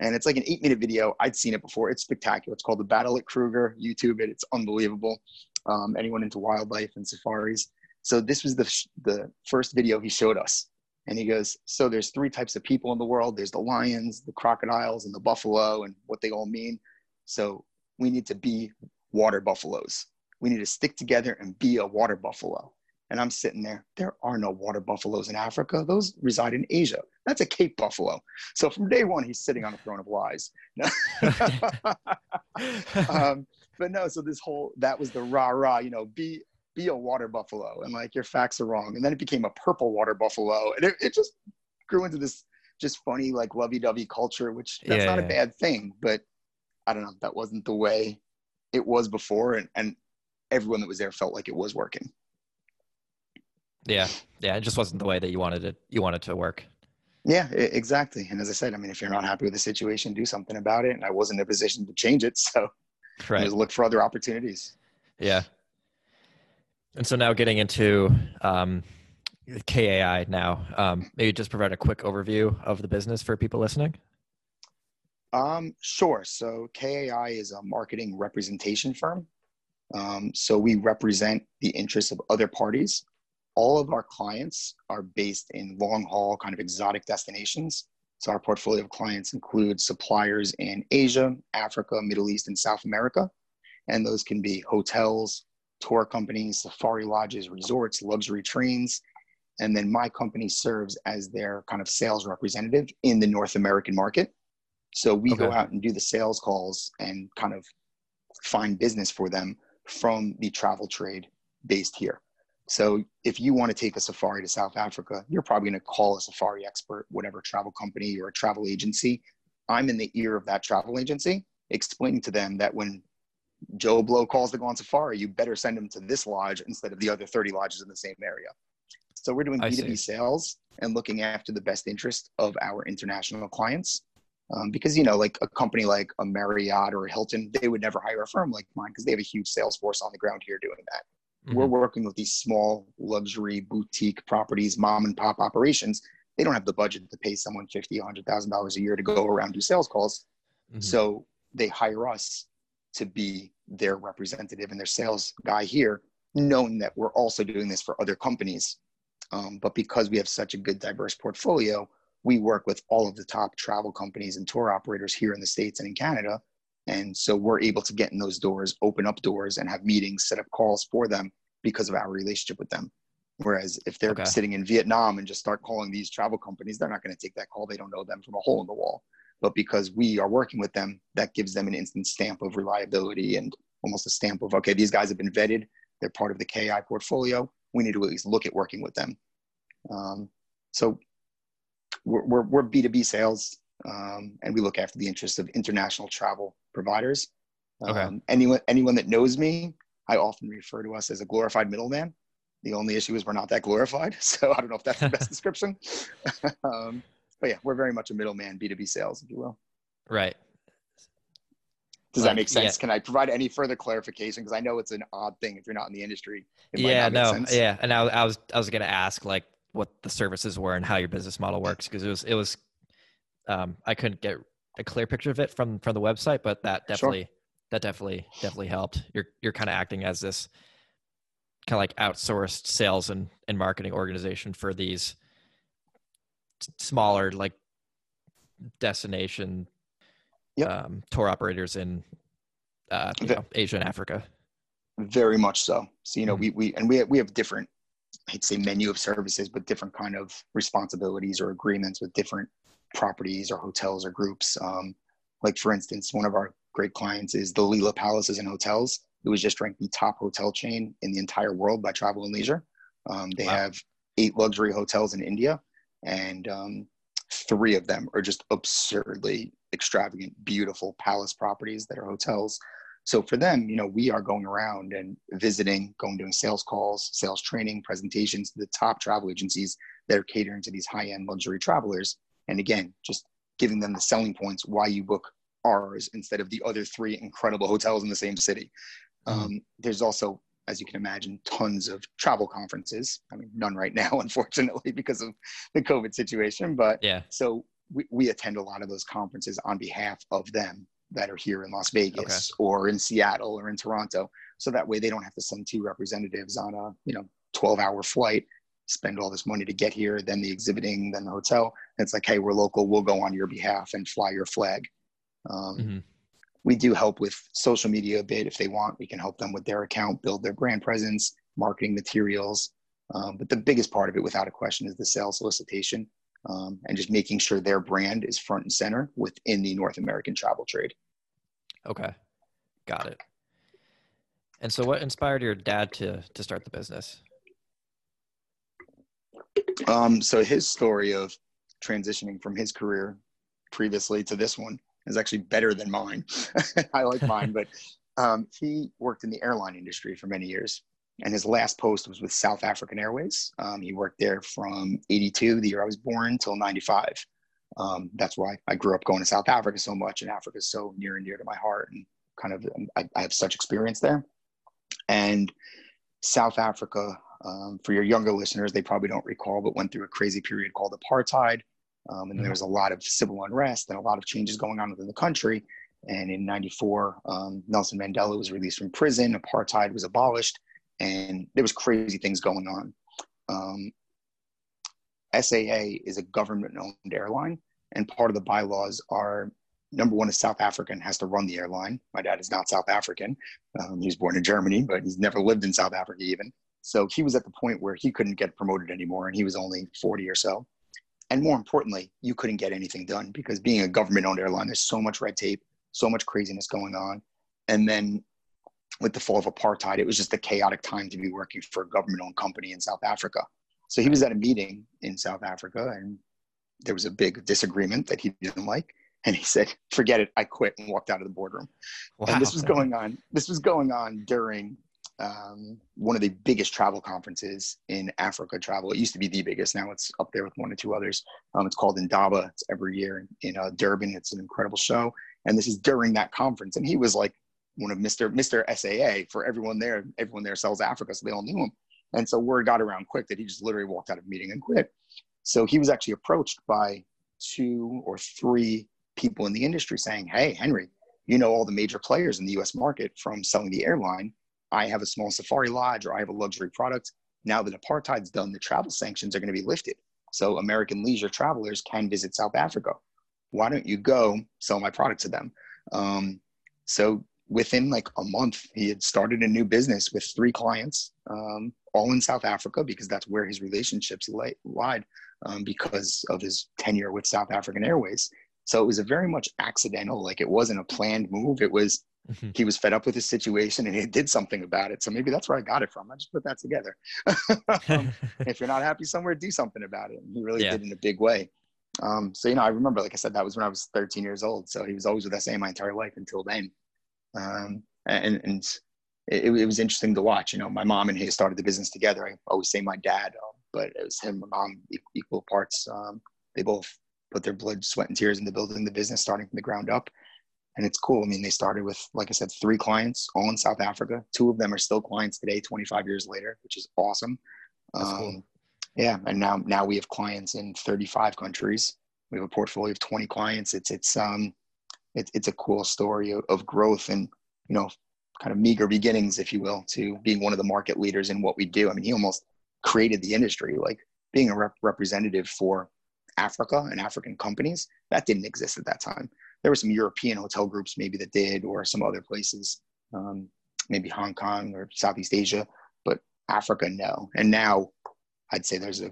And it's like an eight minute video. I'd seen it before. It's spectacular. It's called The Battle at Kruger. YouTube it. It's unbelievable. Um, anyone into wildlife and safaris. So this was the the first video he showed us and he goes, So there's three types of people in the world there's the lions, the crocodiles, and the buffalo, and what they all mean. So we need to be water buffaloes. We need to stick together and be a water buffalo. And I'm sitting there, there are no water buffaloes in Africa. Those reside in Asia. That's a Cape buffalo. So from day one, he's sitting on a throne of lies. um, but no, so this whole, that was the rah rah, you know, be be a water buffalo and like your facts are wrong and then it became a purple water buffalo and it, it just grew into this just funny like lovey-dovey culture which that's yeah, not yeah. a bad thing but i don't know that wasn't the way it was before and, and everyone that was there felt like it was working yeah yeah it just wasn't the way that you wanted it you wanted to work yeah exactly and as i said i mean if you're not happy with the situation do something about it and i wasn't in a position to change it so right. just look for other opportunities yeah and so now getting into um, KAI now, um, maybe just provide a quick overview of the business for people listening. Um, sure. So KAI is a marketing representation firm. Um, so we represent the interests of other parties. All of our clients are based in long haul, kind of exotic destinations. So our portfolio of clients includes suppliers in Asia, Africa, Middle East, and South America. And those can be hotels, tour companies, safari lodges, resorts, luxury trains. And then my company serves as their kind of sales representative in the North American market. So we okay. go out and do the sales calls and kind of find business for them from the travel trade based here. So if you want to take a safari to South Africa, you're probably going to call a safari expert, whatever travel company or a travel agency. I'm in the ear of that travel agency, explaining to them that when Joe Blow calls to go on safari, you better send him to this lodge instead of the other 30 lodges in the same area. So we're doing B2B sales and looking after the best interest of our international clients. Um, because, you know, like a company like a Marriott or a Hilton, they would never hire a firm like mine because they have a huge sales force on the ground here doing that. Mm-hmm. We're working with these small luxury boutique properties, mom and pop operations. They don't have the budget to pay someone fifty, hundred thousand dollars a year to go around do sales calls. Mm-hmm. So they hire us to be their representative and their sales guy here, knowing that we're also doing this for other companies. Um, but because we have such a good diverse portfolio, we work with all of the top travel companies and tour operators here in the States and in Canada. And so we're able to get in those doors, open up doors, and have meetings, set up calls for them because of our relationship with them. Whereas if they're okay. sitting in Vietnam and just start calling these travel companies, they're not going to take that call. They don't know them from a hole in the wall but because we are working with them, that gives them an instant stamp of reliability and almost a stamp of, okay, these guys have been vetted. They're part of the KAI portfolio. We need to at least look at working with them. Um, so we're, we're, we're, B2B sales um, and we look after the interests of international travel providers. Okay. Um, anyone, anyone that knows me, I often refer to us as a glorified middleman The only issue is we're not that glorified. So I don't know if that's the best description. um, but yeah, we're very much a middleman B2B sales, if you will. Right. Does like, that make sense? Yeah. Can I provide any further clarification? Because I know it's an odd thing if you're not in the industry. yeah, no, yeah. And I, I was I was going to ask like what the services were and how your business model works because it was it was um, I couldn't get a clear picture of it from from the website, but that definitely sure. that definitely definitely helped. You're you're kind of acting as this kind of like outsourced sales and, and marketing organization for these smaller like destination yep. um, tour operators in uh, you know, Asia and Africa. Very much so. So you know, mm-hmm. we we and we we have different, I'd say, menu of services, but different kind of responsibilities or agreements with different properties or hotels or groups. Um, like for instance, one of our great clients is the Leela Palaces and Hotels. It was just ranked the top hotel chain in the entire world by Travel and Leisure. Um, they wow. have eight luxury hotels in India, and um, three of them are just absurdly extravagant, beautiful palace properties that are hotels. So for them, you know, we are going around and visiting, going doing sales calls, sales training, presentations to the top travel agencies that are catering to these high-end luxury travelers. And again, just giving them the selling points why you book ours instead of the other three incredible hotels in the same city. Mm-hmm. Um, there's also as you can imagine, tons of travel conferences. I mean, none right now, unfortunately, because of the COVID situation. But yeah, so we, we attend a lot of those conferences on behalf of them that are here in Las Vegas okay. or in Seattle or in Toronto. So that way they don't have to send two representatives on a, you know, 12 hour flight, spend all this money to get here, then the exhibiting, then the hotel. And it's like, hey, we're local. We'll go on your behalf and fly your flag. Um, mm-hmm we do help with social media a bit if they want. We can help them with their account, build their brand presence, marketing materials. Um, but the biggest part of it, without a question, is the sales solicitation um, and just making sure their brand is front and center within the North American travel trade. Okay, got it. And so, what inspired your dad to to start the business? Um, so his story of transitioning from his career previously to this one is actually better than mine. I like mine, but um, he worked in the airline industry for many years. And his last post was with South African Airways. Um, he worked there from 82, the year I was born, until 95. Um, that's why I grew up going to South Africa so much, and Africa is so near and dear to my heart. And kind of, I, I have such experience there. And South Africa, um, for your younger listeners, they probably don't recall, but went through a crazy period called apartheid um, and mm-hmm. there was a lot of civil unrest and a lot of changes going on within the country. And in 94, um, Nelson Mandela was released from prison, apartheid was abolished, and there was crazy things going on. Um, SAA is a government-owned airline, and part of the bylaws are number one, a South African has to run the airline. My dad is not South African. Um, he was born in Germany, but he's never lived in South Africa even. So he was at the point where he couldn't get promoted anymore, and he was only 40 or so and more importantly, you couldn't get anything done because being a government owned airline, there's so much red tape, so much craziness going on. And then with the fall of apartheid, it was just a chaotic time to be working for a government owned company in South Africa. So he was at a meeting in South Africa and there was a big disagreement that he didn't like. And he said, forget it, I quit and walked out of the boardroom. Wow. And this was going on, this was going on during um, one of the biggest travel conferences in Africa travel. It used to be the biggest. Now it's up there with one or two others. Um, it's called Indaba. It's every year in, uh, Durban. It's an incredible show. And this is during that conference. And he was like one of Mr. Mr. SAA for everyone there. Everyone there sells Africa. So they all knew him. And so word got around quick that he just literally walked out of meeting and quit. So he was actually approached by two or three people in the industry saying, Hey, Henry, you know all the major players in the US market from selling the airline I have a small safari lodge or I have a luxury product. Now that apartheid's done, the travel sanctions are going to be lifted. So American leisure travelers can visit South Africa. Why don't you go sell my product to them? Um, so within like a month, he had started a new business with three clients, um, all in South Africa because that's where his relationships lied um, because of his tenure with South African Airways. So it was a very much accidental, like it wasn't a planned move. It was Mm-hmm. He was fed up with his situation and he did something about it. So maybe that's where I got it from. I just put that together. um, if you're not happy somewhere, do something about it. And he really yeah. did in a big way. Um, so, you know, I remember, like I said, that was when I was 13 years old. So he was always with SA my entire life until then. Um, and, and it, it, was interesting to watch. You know, my mom and he started the business together. I always say my dad, um, but it was him and mom equal parts. Um, they both put their blood, sweat, and tears into building the business, starting from the ground up. And it's cool. I mean, they started with, like I said, three clients, all in South Africa. Two of them are still clients today, 25 years later, which is awesome. Um, cool. Yeah, and now now we have clients in 35 countries. We have a portfolio of 20 clients. It's it's um, it, it's a cool story of, of growth and you know kind of meager beginnings, if you will, to being one of the market leaders in what we do. I mean, he almost created the industry, like being a rep- representative for Africa and African companies. That didn't exist at that time. There were some European hotel groups maybe that did, or some other places, um, maybe Hong Kong or Southeast Asia, but Africa, no. And now I'd say there's a,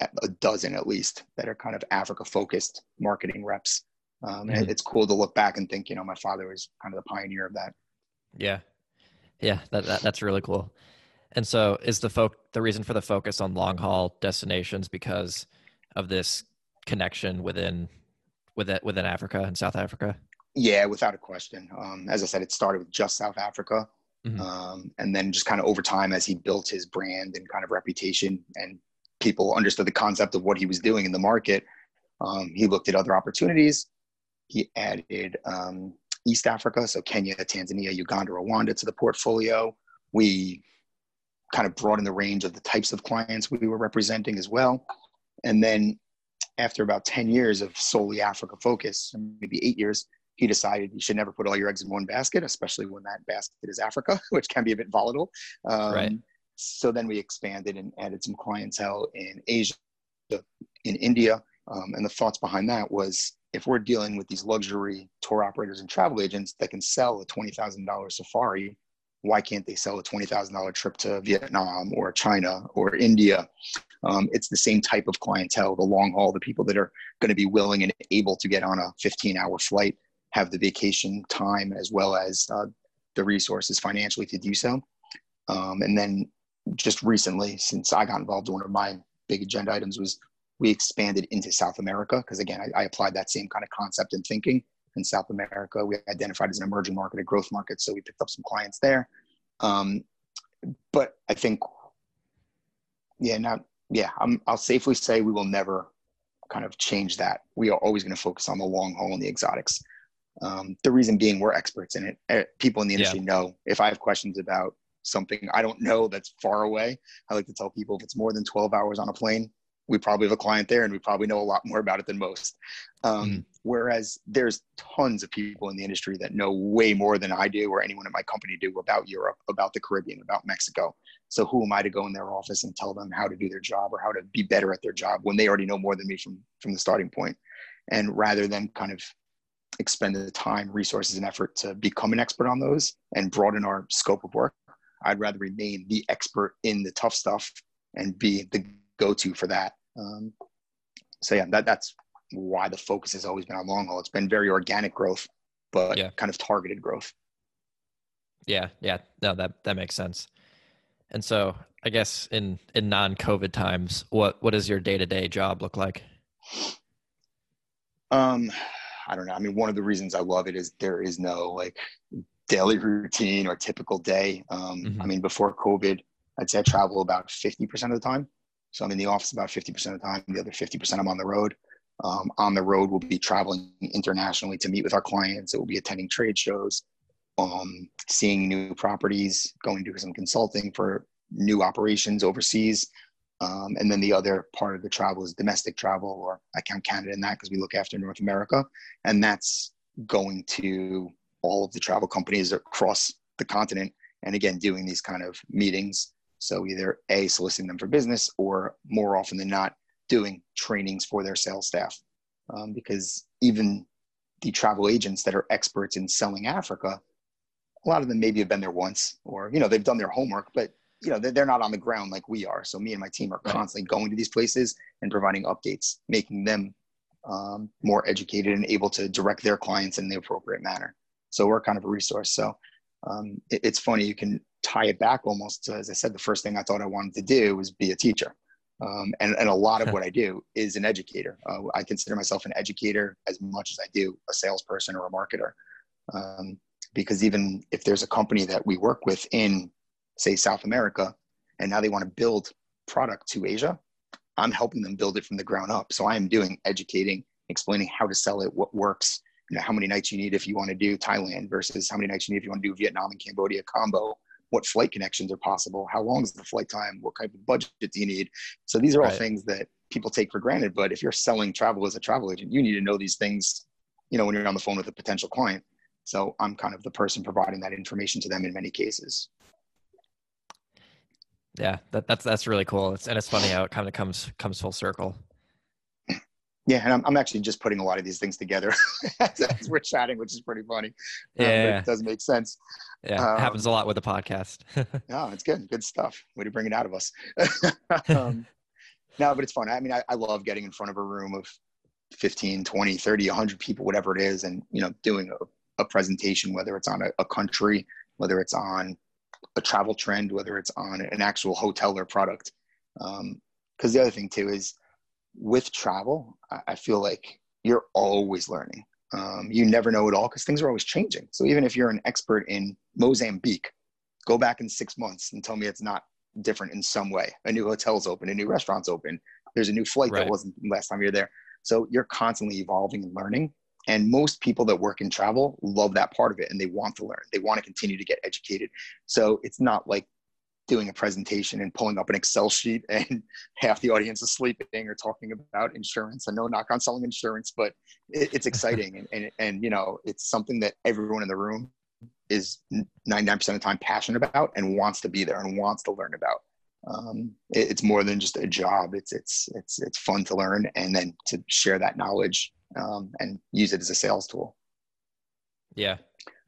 a dozen at least that are kind of Africa focused marketing reps. Um, mm-hmm. it's cool to look back and think, you know, my father was kind of the pioneer of that. Yeah. Yeah. That, that that's really cool. And so is the folk the reason for the focus on long haul destinations because of this connection within within within Africa and South Africa? Yeah, without a question. Um, as I said, it started with just South Africa. Mm-hmm. Um, and then just kind of over time as he built his brand and kind of reputation and people understood the concept of what he was doing in the market, um, he looked at other opportunities. He added um, East Africa, so Kenya, Tanzania, Uganda, Rwanda to the portfolio. We kind of broadened the range of the types of clients we were representing as well. And then after about 10 years of solely Africa focus, maybe eight years, he decided you should never put all your eggs in one basket, especially when that basket is Africa, which can be a bit volatile. Um, right. So then we expanded and added some clientele in Asia, in India. Um, and the thoughts behind that was if we're dealing with these luxury tour operators and travel agents that can sell a $20,000 safari, why can't they sell a $20,000 trip to Vietnam or China or India? Um, it's the same type of clientele, the long haul, the people that are going to be willing and able to get on a 15 hour flight, have the vacation time as well as uh, the resources financially to do so. Um, and then just recently, since I got involved, one of my big agenda items was we expanded into South America because again, I, I, applied that same kind of concept and thinking in South America. We identified as an emerging market, a growth market, so we picked up some clients there. Um, but I think, yeah, not yeah, I'm, I'll safely say we will never kind of change that. We are always going to focus on the long haul and the exotics. Um, the reason being, we're experts in it. People in the industry yeah. know if I have questions about something I don't know that's far away, I like to tell people if it's more than 12 hours on a plane, we probably have a client there and we probably know a lot more about it than most. Um, mm. Whereas there's tons of people in the industry that know way more than I do or anyone in my company do about Europe, about the Caribbean, about Mexico. So who am I to go in their office and tell them how to do their job or how to be better at their job when they already know more than me from from the starting point? And rather than kind of expend the time, resources, and effort to become an expert on those and broaden our scope of work, I'd rather remain the expert in the tough stuff and be the go-to for that. Um, so yeah, that that's why the focus has always been on long haul. It's been very organic growth, but yeah. kind of targeted growth. Yeah, yeah, no, that that makes sense. And so, I guess in in non-COVID times, what what does your day-to-day job look like? Um, I don't know. I mean, one of the reasons I love it is there is no like daily routine or typical day. Um, mm-hmm. I mean, before COVID, I'd say I travel about 50% of the time. So I'm in the office about 50% of the time. The other 50% I'm on the road. Um, on the road, we'll be traveling internationally to meet with our clients. It will be attending trade shows, um, seeing new properties, going to some consulting for new operations overseas. Um, and then the other part of the travel is domestic travel, or I count Canada in that because we look after North America. And that's going to all of the travel companies across the continent. And again, doing these kind of meetings so either A, soliciting them for business, or more often than not, doing trainings for their sales staff. Um, because even the travel agents that are experts in selling Africa, a lot of them maybe have been there once, or you know they've done their homework, but you know they're not on the ground like we are. So me and my team are constantly going to these places and providing updates, making them um, more educated and able to direct their clients in the appropriate manner. So we're kind of a resource. So um, it, it's funny you can tie it back almost to, as I said, the first thing I thought I wanted to do was be a teacher. Um, and, and a lot of what I do is an educator. Uh, I consider myself an educator as much as I do a salesperson or a marketer. Um, because even if there's a company that we work with in say south america and now they want to build product to asia i'm helping them build it from the ground up so i am doing educating explaining how to sell it what works you know how many nights you need if you want to do thailand versus how many nights you need if you want to do vietnam and cambodia combo what flight connections are possible how long is the flight time what kind of budget do you need? So these are all right. things that people take for granted but if you're selling travel as a travel agent you need to know these things you know when you're on the phone with a potential client. So i'm kind of the person providing that information to them in many cases. Yeah that, that's that's really cool. It's, and it's funny how it kind of comes comes full circle yeah and i'm, I'm actually just putting a lot of these things together as, we're chatting which is pretty funny. Yeah. um, it does make sense. Yeah um, happens a lot with the podcast. No it's good good stuff. Way to bring it out of us. Um, no but it's fun. I mean I, I love getting in front of a room of 15 20 30 100 people whatever it is and you know doing a, a presentation whether it's on a, a country whether it's on a travel trend whether it's on an actual hotel or product. Because um, the other thing too is with travel I, feel like you're always learning um, you never know it all because things are always changing so even if you're an expert in mozambique go back in six months and tell me it's not different in some way a new hotel's open a new restaurant's open there's a new flight right. that wasn't last time you're there so you're constantly evolving and learning. And most people that work in travel love that part of it and they want to learn. They want to continue to get educated. So it's not like doing a presentation and pulling up an Excel sheet and half the audience is sleeping or talking about insurance. I know knock on selling insurance, but it, it's exciting. and, and, and, you know, it's something that everyone in the room is 99% of the time passionate about and wants to be there and wants to learn about um, it, it's more than just a job. It's it's it's it's fun to learn and then to share that knowledge um, and use it as a sales tool. Yeah,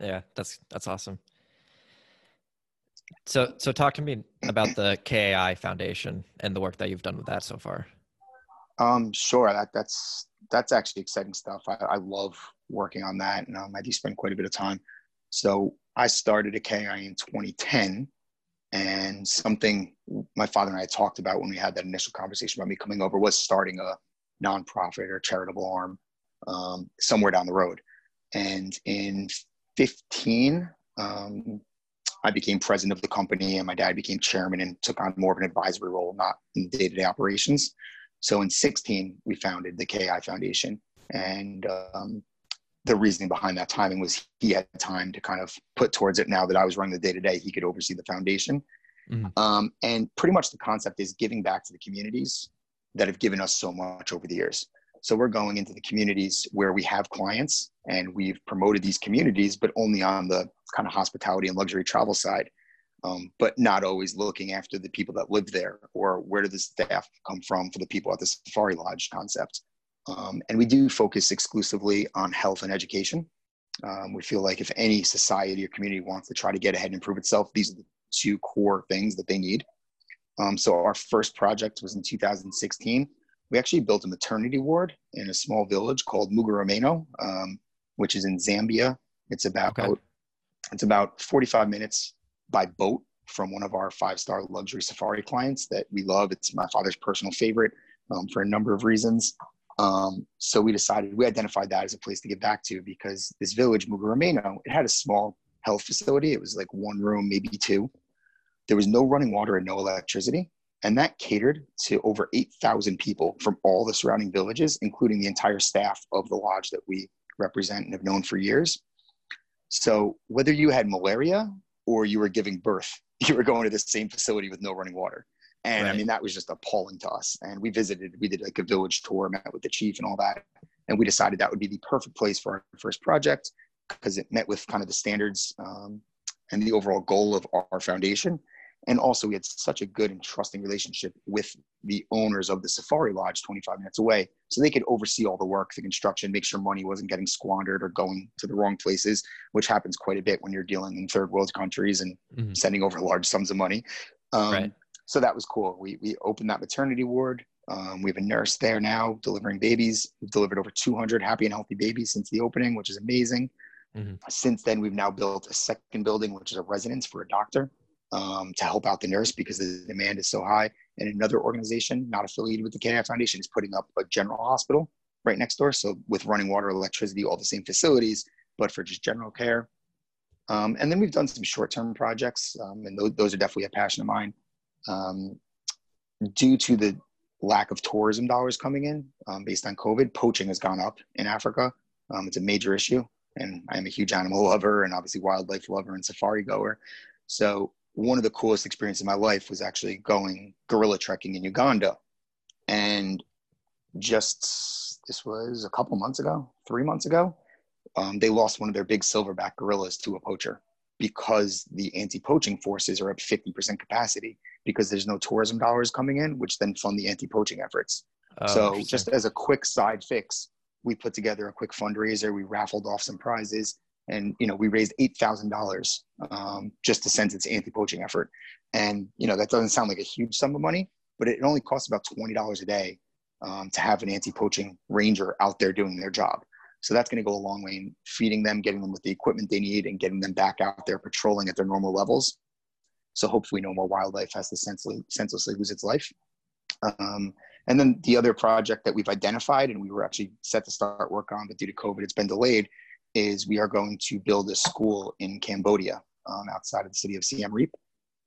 yeah, that's that's awesome. So so talk to me about the KAI Foundation and the work that you've done with that so far. Um, sure. That that's that's actually exciting stuff. I, I love working on that, and um, I do spend quite a bit of time. So I started a KAI in 2010 and something my father and I talked about when we had that initial conversation about me coming over was starting a nonprofit or charitable arm um, somewhere down the road. And in 15, um, I became president of the company, and my dad became chairman and took on more of an advisory role, not in day to day operations. So in 16, we founded the KAI Foundation. And um, the reasoning behind that timing was he had time to kind of put towards it now that I was running the day to day, he could oversee the foundation. Mm-hmm. Um, and pretty much the concept is giving back to the communities that have given us so much over the years. So we're going into the communities where we have clients and we've promoted these communities, but only on the kind of hospitality and luxury travel side, um, but not always looking after the people that live there or where do the staff come from for the people at the safari lodge concept. Um, and we do focus exclusively on health and education. Um, we feel like if any society or community wants to try to get ahead and improve itself, these are the two core things that they need. Um, so our first project was in 2016. We actually built a maternity ward in a small village called Mugurameno, um, which is in Zambia. It's about okay. It's about 45 minutes by boat from one of our five-star luxury safari clients that we love. It's my father's personal favorite um, for a number of reasons. Um, so we decided we identified that as a place to get back to because this village, Mugurameno, it had a small health facility. It was like one room, maybe two. There was no running water and no electricity. And that catered to over 8,000 people from all the surrounding villages, including the entire staff of the lodge that we represent and have known for years. So whether you had malaria or you were giving birth, you were going to the same facility with no running water. And right. I mean, that was just appalling to us. And we visited, we did like a village tour, met with the chief and all that. And we decided that would be the perfect place for our first project because it met with kind of the standards um, and the overall goal of our foundation. And also, we had such a good and trusting relationship with the owners of the Safari Lodge 25 minutes away. So they could oversee all the work, the construction, make sure money wasn't getting squandered or going to the wrong places, which happens quite a bit when you're dealing in third world countries and mm-hmm. sending over large sums of money. Um, right so that was cool. We we opened that maternity ward. Um, we have a nurse there now delivering babies. We've delivered over 200 happy and healthy babies since the opening, which is amazing. Mm-hmm. Since then, we've now built a second building, which is a residence for a doctor um, to help out the nurse because the demand is so high. And another organization, not affiliated with the KAI Foundation, is putting up a general hospital right next door. So with running water, electricity, all the same facilities, but for just general care. Um, and then we've done some short-term projects, um, and those, those, are definitely a passion of mine. Um, due to the lack of tourism dollars coming in um, based on COVID, poaching has gone up in Africa. Um, it's a major issue, and I'm a huge animal lover and obviously wildlife lover and safari goer. So one of the coolest experiences of my life was actually going gorilla trekking in Uganda. And just this was a couple months ago, three months ago, um, they lost one of their big silverback gorillas to a poacher because the anti-poaching forces are at 50% capacity because there's no tourism dollars coming in, which then fund the anti-poaching efforts. Oh, so just as a quick side fix, we put together a quick fundraiser. We raffled off some prizes and you know we raised eight thousand um, dollars just to send its anti-poaching effort. And you know that doesn't sound like a huge sum of money but it only costs about twenty dollars a day um, to have an anti-poaching ranger out there doing their job. So that's going to go a long way in feeding them getting them with the equipment they need and getting them back out there patrolling at their normal levels. So hopefully no more wildlife has to senselessly, senselessly lose its life. Um, and then the other project that we've identified and we were actually set to start work on but due to covid it's been delayed is we are going to build a school in Cambodia um, outside of the city of Siem Reap.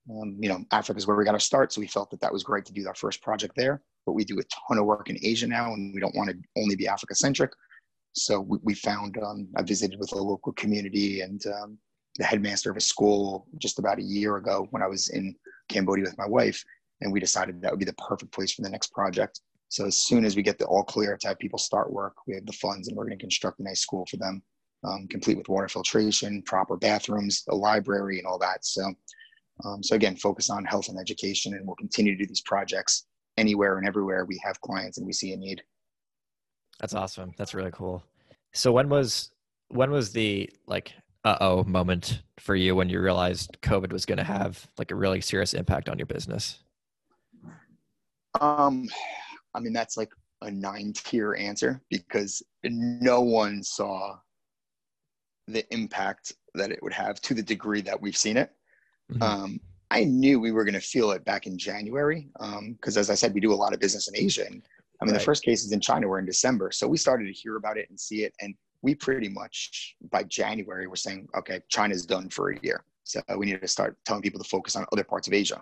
Um, you know, Africa is where we got to start, so we felt that that was great to do our first project there. But we do a ton of work in Asia now, and we don't want to only be Africa centric. So we, we found um, I visited with a local community and um, the headmaster of a school just about a year ago when I was in Cambodia with my wife, and we decided that would be the perfect place for the next project. So as soon as we get the all clear to have people start work, we have the funds, and we're going to construct a nice school for them um, complete with water filtration, proper bathrooms, a library, and all that. So, um, so again, focus on health and education, and we'll continue to do these projects anywhere and everywhere we have clients and we see a need. That's awesome. That's really cool. So when was when was the like uh oh moment for you when you realized COVID was going to have like a really serious impact on your business? Um, I mean that's like a nine tier answer because no one saw the impact that it would have to the degree that we've seen it. Mm-hmm. Um, I knew we were going to feel it back in January because, um, as I said, we do a lot of business in Asia. And I mean, right. the first cases in China were in December. So we started to hear about it and see it. And we pretty much, by January, were saying, okay, China's done for a year. So we need to start telling people to focus on other parts of Asia.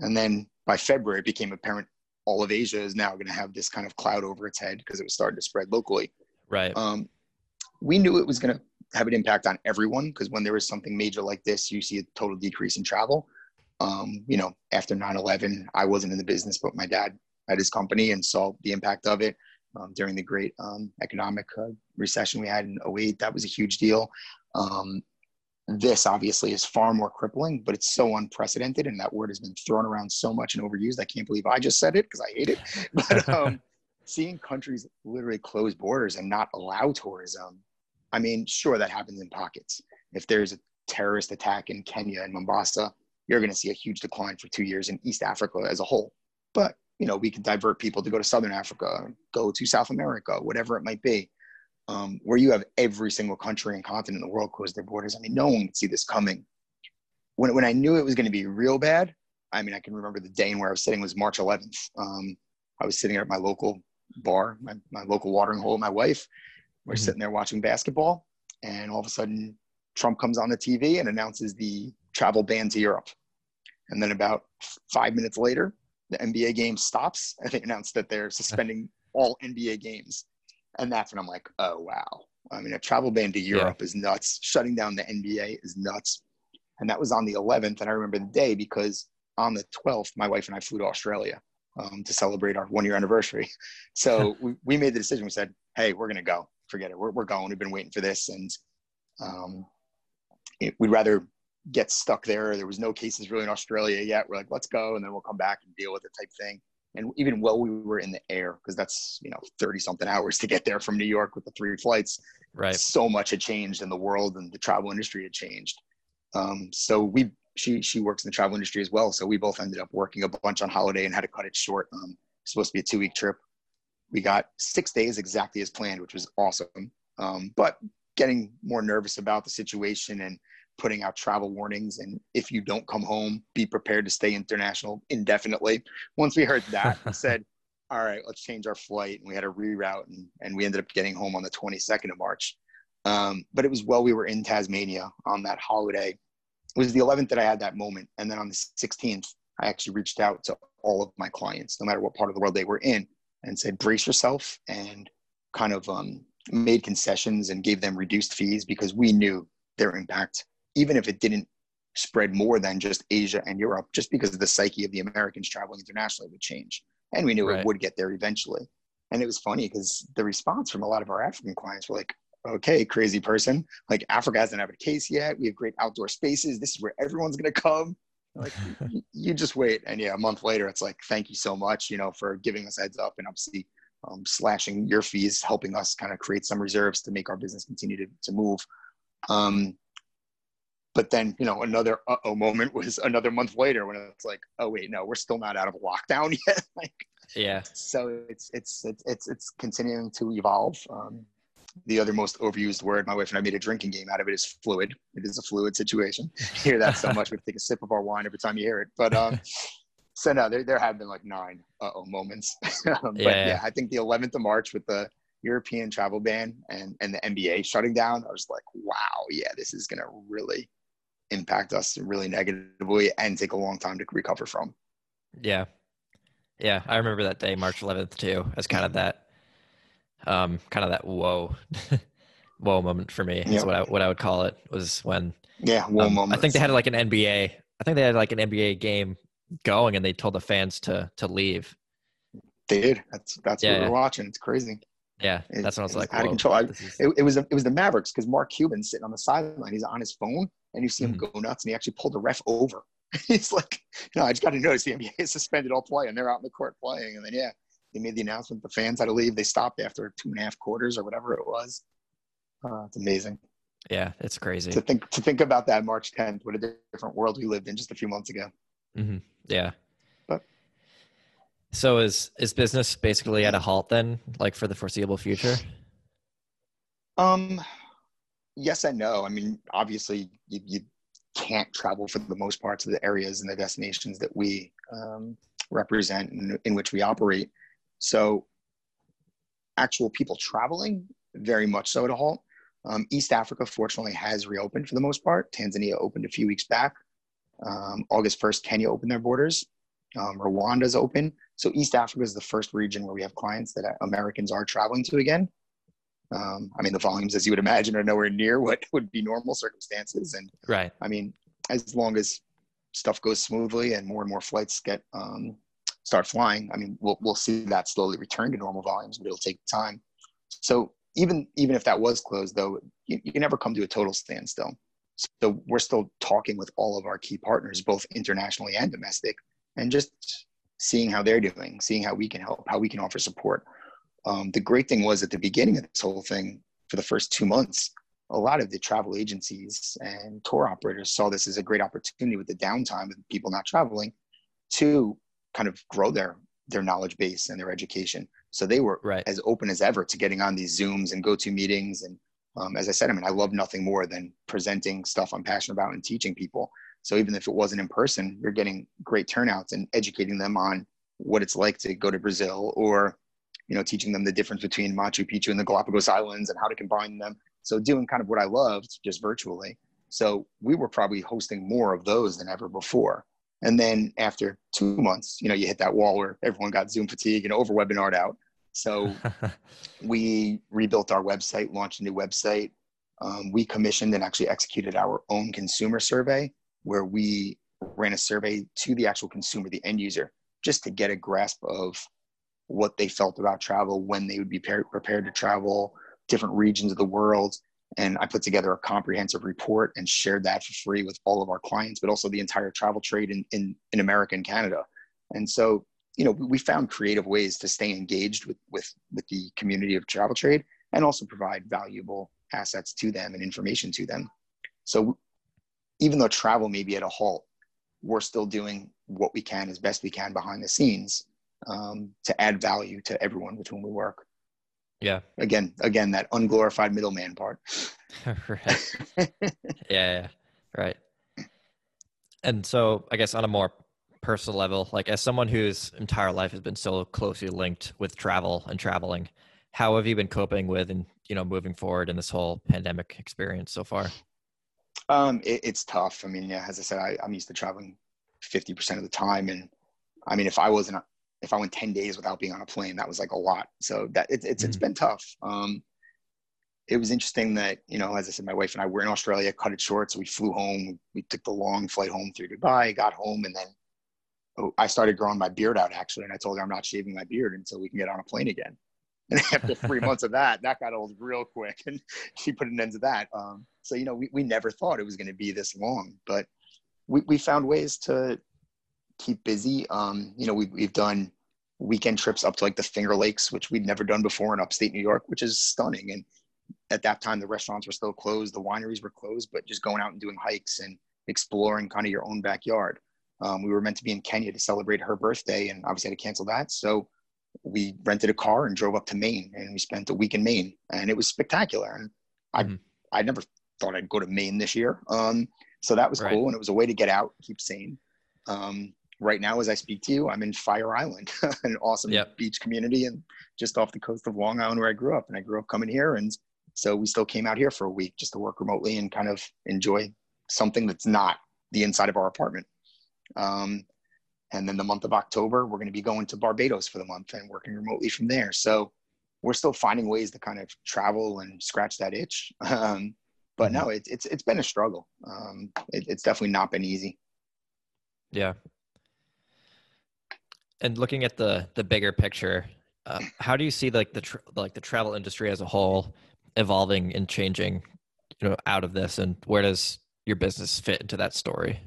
And then by February, it became apparent all of Asia is now going to have this kind of cloud over its head because it was starting to spread locally. Right. Um, we knew it was going to have an impact on everyone because when there is something major like this, you see a total decrease in travel. Um, you know, after 9/11, I wasn't in the business, but my dad had his company and saw the impact of it um, during the great um, economic uh, recession we had in 08. That was a huge deal. Um, this obviously is far more crippling, but it's so unprecedented, and that word has been thrown around so much and overused. I can't believe I just said it because I hate it. But um, seeing countries literally close borders and not allow tourism I mean, sure, that happens in pockets. If there's a terrorist attack in Kenya and Mombasa, you're going to see a huge decline for two years in East Africa as a whole. But you know, we can divert people to go to Southern Africa, go to South America, whatever it might be, um, where you have every single country and continent in the world close their borders. I mean, no one could see this coming. When when I knew it was going to be real bad, I mean, I can remember the day and where I was sitting was March 11th. Um, I was sitting at my local bar, my, my local watering hole with my wife, we're mm-hmm. sitting there watching basketball, and all of a sudden, Trump comes on the TV and announces the travel ban to Europe. And then about five minutes later, the NBA game stops and they announce that they're suspending all NBA games. And that's when I'm like, oh, wow. I mean, a travel ban to Europe yeah. is nuts. Shutting down the NBA is nuts. And that was on the 11th. And I remember the day because on the 12th, my wife and I flew to Australia um, to celebrate our one year anniversary. So we, we made the decision. We said, hey, we're going to go forget it. We're, we're going. We've been waiting for this. And um, it, we'd rather get stuck there. There was no cases really in Australia yet. We're like, let's go. And then we'll come back and deal with it type thing. And even while we were in the air, because that's, you know, 30 something hours to get there from New York with the three flights. Right. So much had changed in the world and the travel industry had changed. Um, so we, she, she works in the travel industry as well. So we both ended up working a bunch on holiday and had to cut it short. Um, supposed to be a two week trip we got six days exactly as planned, which was awesome. Um, but getting more nervous about the situation and putting out travel warnings. And if you don't come home, be prepared to stay international indefinitely. Once we heard that, we said, all right, let's change our flight. And we had a reroute and, and we ended up getting home on the 22nd of March. Um, but it was while we were in Tasmania on that holiday. It was the 11th that I had that moment. And then on the 16th, I actually reached out to all of my clients, no matter what part of the world they were in, and said, brace yourself and kind of um, made concessions and gave them reduced fees because we knew their impact, even if it didn't spread more than just Asia and Europe, just because of the psyche of the Americans traveling internationally would change. And we knew right. it would get there eventually. And it was funny because the response from a lot of our African clients were like, okay, crazy person. Like Africa hasn't had a case yet. We have great outdoor spaces. This is where everyone's going to come. Like you just wait. And yeah, a month later, it's like, thank you so much, you know, for giving us heads up and obviously um, slashing your fees, helping us kind of create some reserves to make our business continue to, to move. Um, but then, you know, another uh-oh moment was another month later when it's like, oh wait, no, we're still not out of lockdown yet. like, yeah. So it's, it's, it's, it's, it's continuing to evolve. Um, the other most overused word, my wife and I made a drinking game out of it is fluid. It is a fluid situation. You hear that so much. We take a sip of our wine every time you hear it. But, um, so no, there, there have been like nine uh-oh moments. but yeah. yeah, I think the 11th of March with the European travel ban and, and the NBA shutting down, I was like, wow, yeah, this is going to really impact us really negatively and take a long time to recover from. Yeah. Yeah. I remember that day, March 11th too, as kind of that, um, kind of that whoa, whoa moment for me. Is what I, what I would call it was when, yeah, whoa um, moment. I think they had like an NBA, I think they had like an NBA game going and they told the fans to, to leave. They did. That's, that's yeah, what we're watching. It's crazy. Yeah, that's what I was like. Out of control. I, is... it, it, was it was the Mavericks because Mark Cuban sitting on the sideline. He's on his phone, and you see him mm-hmm. go nuts, and he actually pulled the ref over. He's like, "No, I just got to notice the NBA suspended all play, and they're out in the court playing." And then yeah, they made the announcement the fans had to leave. They stopped after two and a half quarters or whatever it was. Uh, it's amazing. Yeah, it's crazy to think to think about that March 10th. What a different world we lived in just a few months ago. Mm-hmm. Yeah, so is is business basically at a halt then, like for the foreseeable future? Um, yes and no. I mean, obviously, you, you can't travel for the most part to the areas and the destinations that we um, represent and in which we operate. So, actual people traveling, very much so at a halt. Um, East Africa, fortunately, has reopened for the most part. Tanzania opened a few weeks back. Um, August 1st, Kenya opened their borders. Um, Rwanda's open. So East Africa is the first region where we have clients that Americans are traveling to again. Um, I mean, the volumes, as you would imagine, are nowhere near what would be normal circumstances. And right. I mean, as long as stuff goes smoothly and more and more flights get um, start flying, I mean, we'll we'll see that slowly return to normal volumes, but it'll take time. So even even if that was closed, though, you, you never come to a total standstill. So we're still talking with all of our key partners, both internationally and domestic, and just seeing how they're doing, seeing how we can help, how we can offer support. Um, the great thing was at the beginning of this whole thing, for the first two months, a lot of the travel agencies and tour operators saw this as a great opportunity with the downtime of people not traveling to kind of grow their their knowledge base and their education. So they were right. as open as ever to getting on these Zooms and go to meetings. And um, as I said, I mean, I love nothing more than presenting stuff I'm passionate about and teaching people. So even if it wasn't in person, you're getting great turnouts and educating them on what it's like to go to Brazil or, you know, teaching them the difference between Machu Picchu and the Galapagos Islands and how to combine them. So doing kind of what I loved just virtually. So we were probably hosting more of those than ever before. And then after two months, you know, you hit that wall where everyone got Zoom fatigue and over webinared out. So we rebuilt our website, launched a new website. Um, we commissioned and actually executed our own consumer survey where we ran a survey to the actual consumer, the end user, just to get a grasp of what they felt about travel, when they would be prepared to travel, different regions of the world. And I put together a comprehensive report and shared that for free with all of our clients, but also the entire travel trade in, in, in America and Canada. And so, you know, we found creative ways to stay engaged with, with, with the community of travel trade and also provide valuable assets to them and information to them. So even though travel may be at a halt, we're still doing what we can as best we can behind the scenes um, to add value to everyone with whom we work. Yeah. Again, again, that unglorified middleman part. right. yeah, yeah, right. And so, I guess on a more personal level, like as someone whose entire life has been so closely linked with travel and traveling, how have you been coping with and you know, moving forward in this whole pandemic experience so far? Um, it, it's tough. I mean, yeah, as I said, I, I'm used to traveling 50% of the time. And I mean, if I wasn't, if I went 10 days without being on a plane, that was like a lot. So that it, it's, mm-hmm. it's been tough. Um, it was interesting that, you know, as I said, my wife and I were in Australia, cut it short. So we flew home, we took the long flight home through Dubai, got home, and then oh, I started growing my beard out actually. And I told her I'm not shaving my beard until we can get on a plane again. And after three months of that, that got old real quick, and she put an end to that. Um, so you know, we, we never thought it was going to be this long, but we, we found ways to keep busy. Um, you know, we've, we've done weekend trips up to like the Finger Lakes, which we'd never done before in upstate New York, which is stunning. And at that time, the restaurants were still closed, the wineries were closed, but just going out and doing hikes and exploring kind of your own backyard. Um, we were meant to be in Kenya to celebrate her birthday, and obviously had to cancel that. So we rented a car and drove up to Maine and we spent a week in Maine and it was spectacular. And mm-hmm. I, I never thought I'd go to Maine this year. Um, so that was right. cool. And it was a way to get out, keep sane. Um, right now, as I speak to you, I'm in Fire Island, an awesome yep. beach community and just off the coast of Long Island where I grew up. And I grew up coming here. And so we still came out here for a week just to work remotely and kind of enjoy something that's not the inside of our apartment. Um, and then the month of October, we're going to be going to Barbados for the month and working remotely from there. So we're still finding ways to kind of travel and scratch that itch. Um, but no, it's it's it's been a struggle. Um, it, it's definitely not been easy. Yeah. And looking at the the bigger picture, uh, how do you see like the tra- like the travel industry as a whole evolving and changing, you know, out of this, and where does your business fit into that story?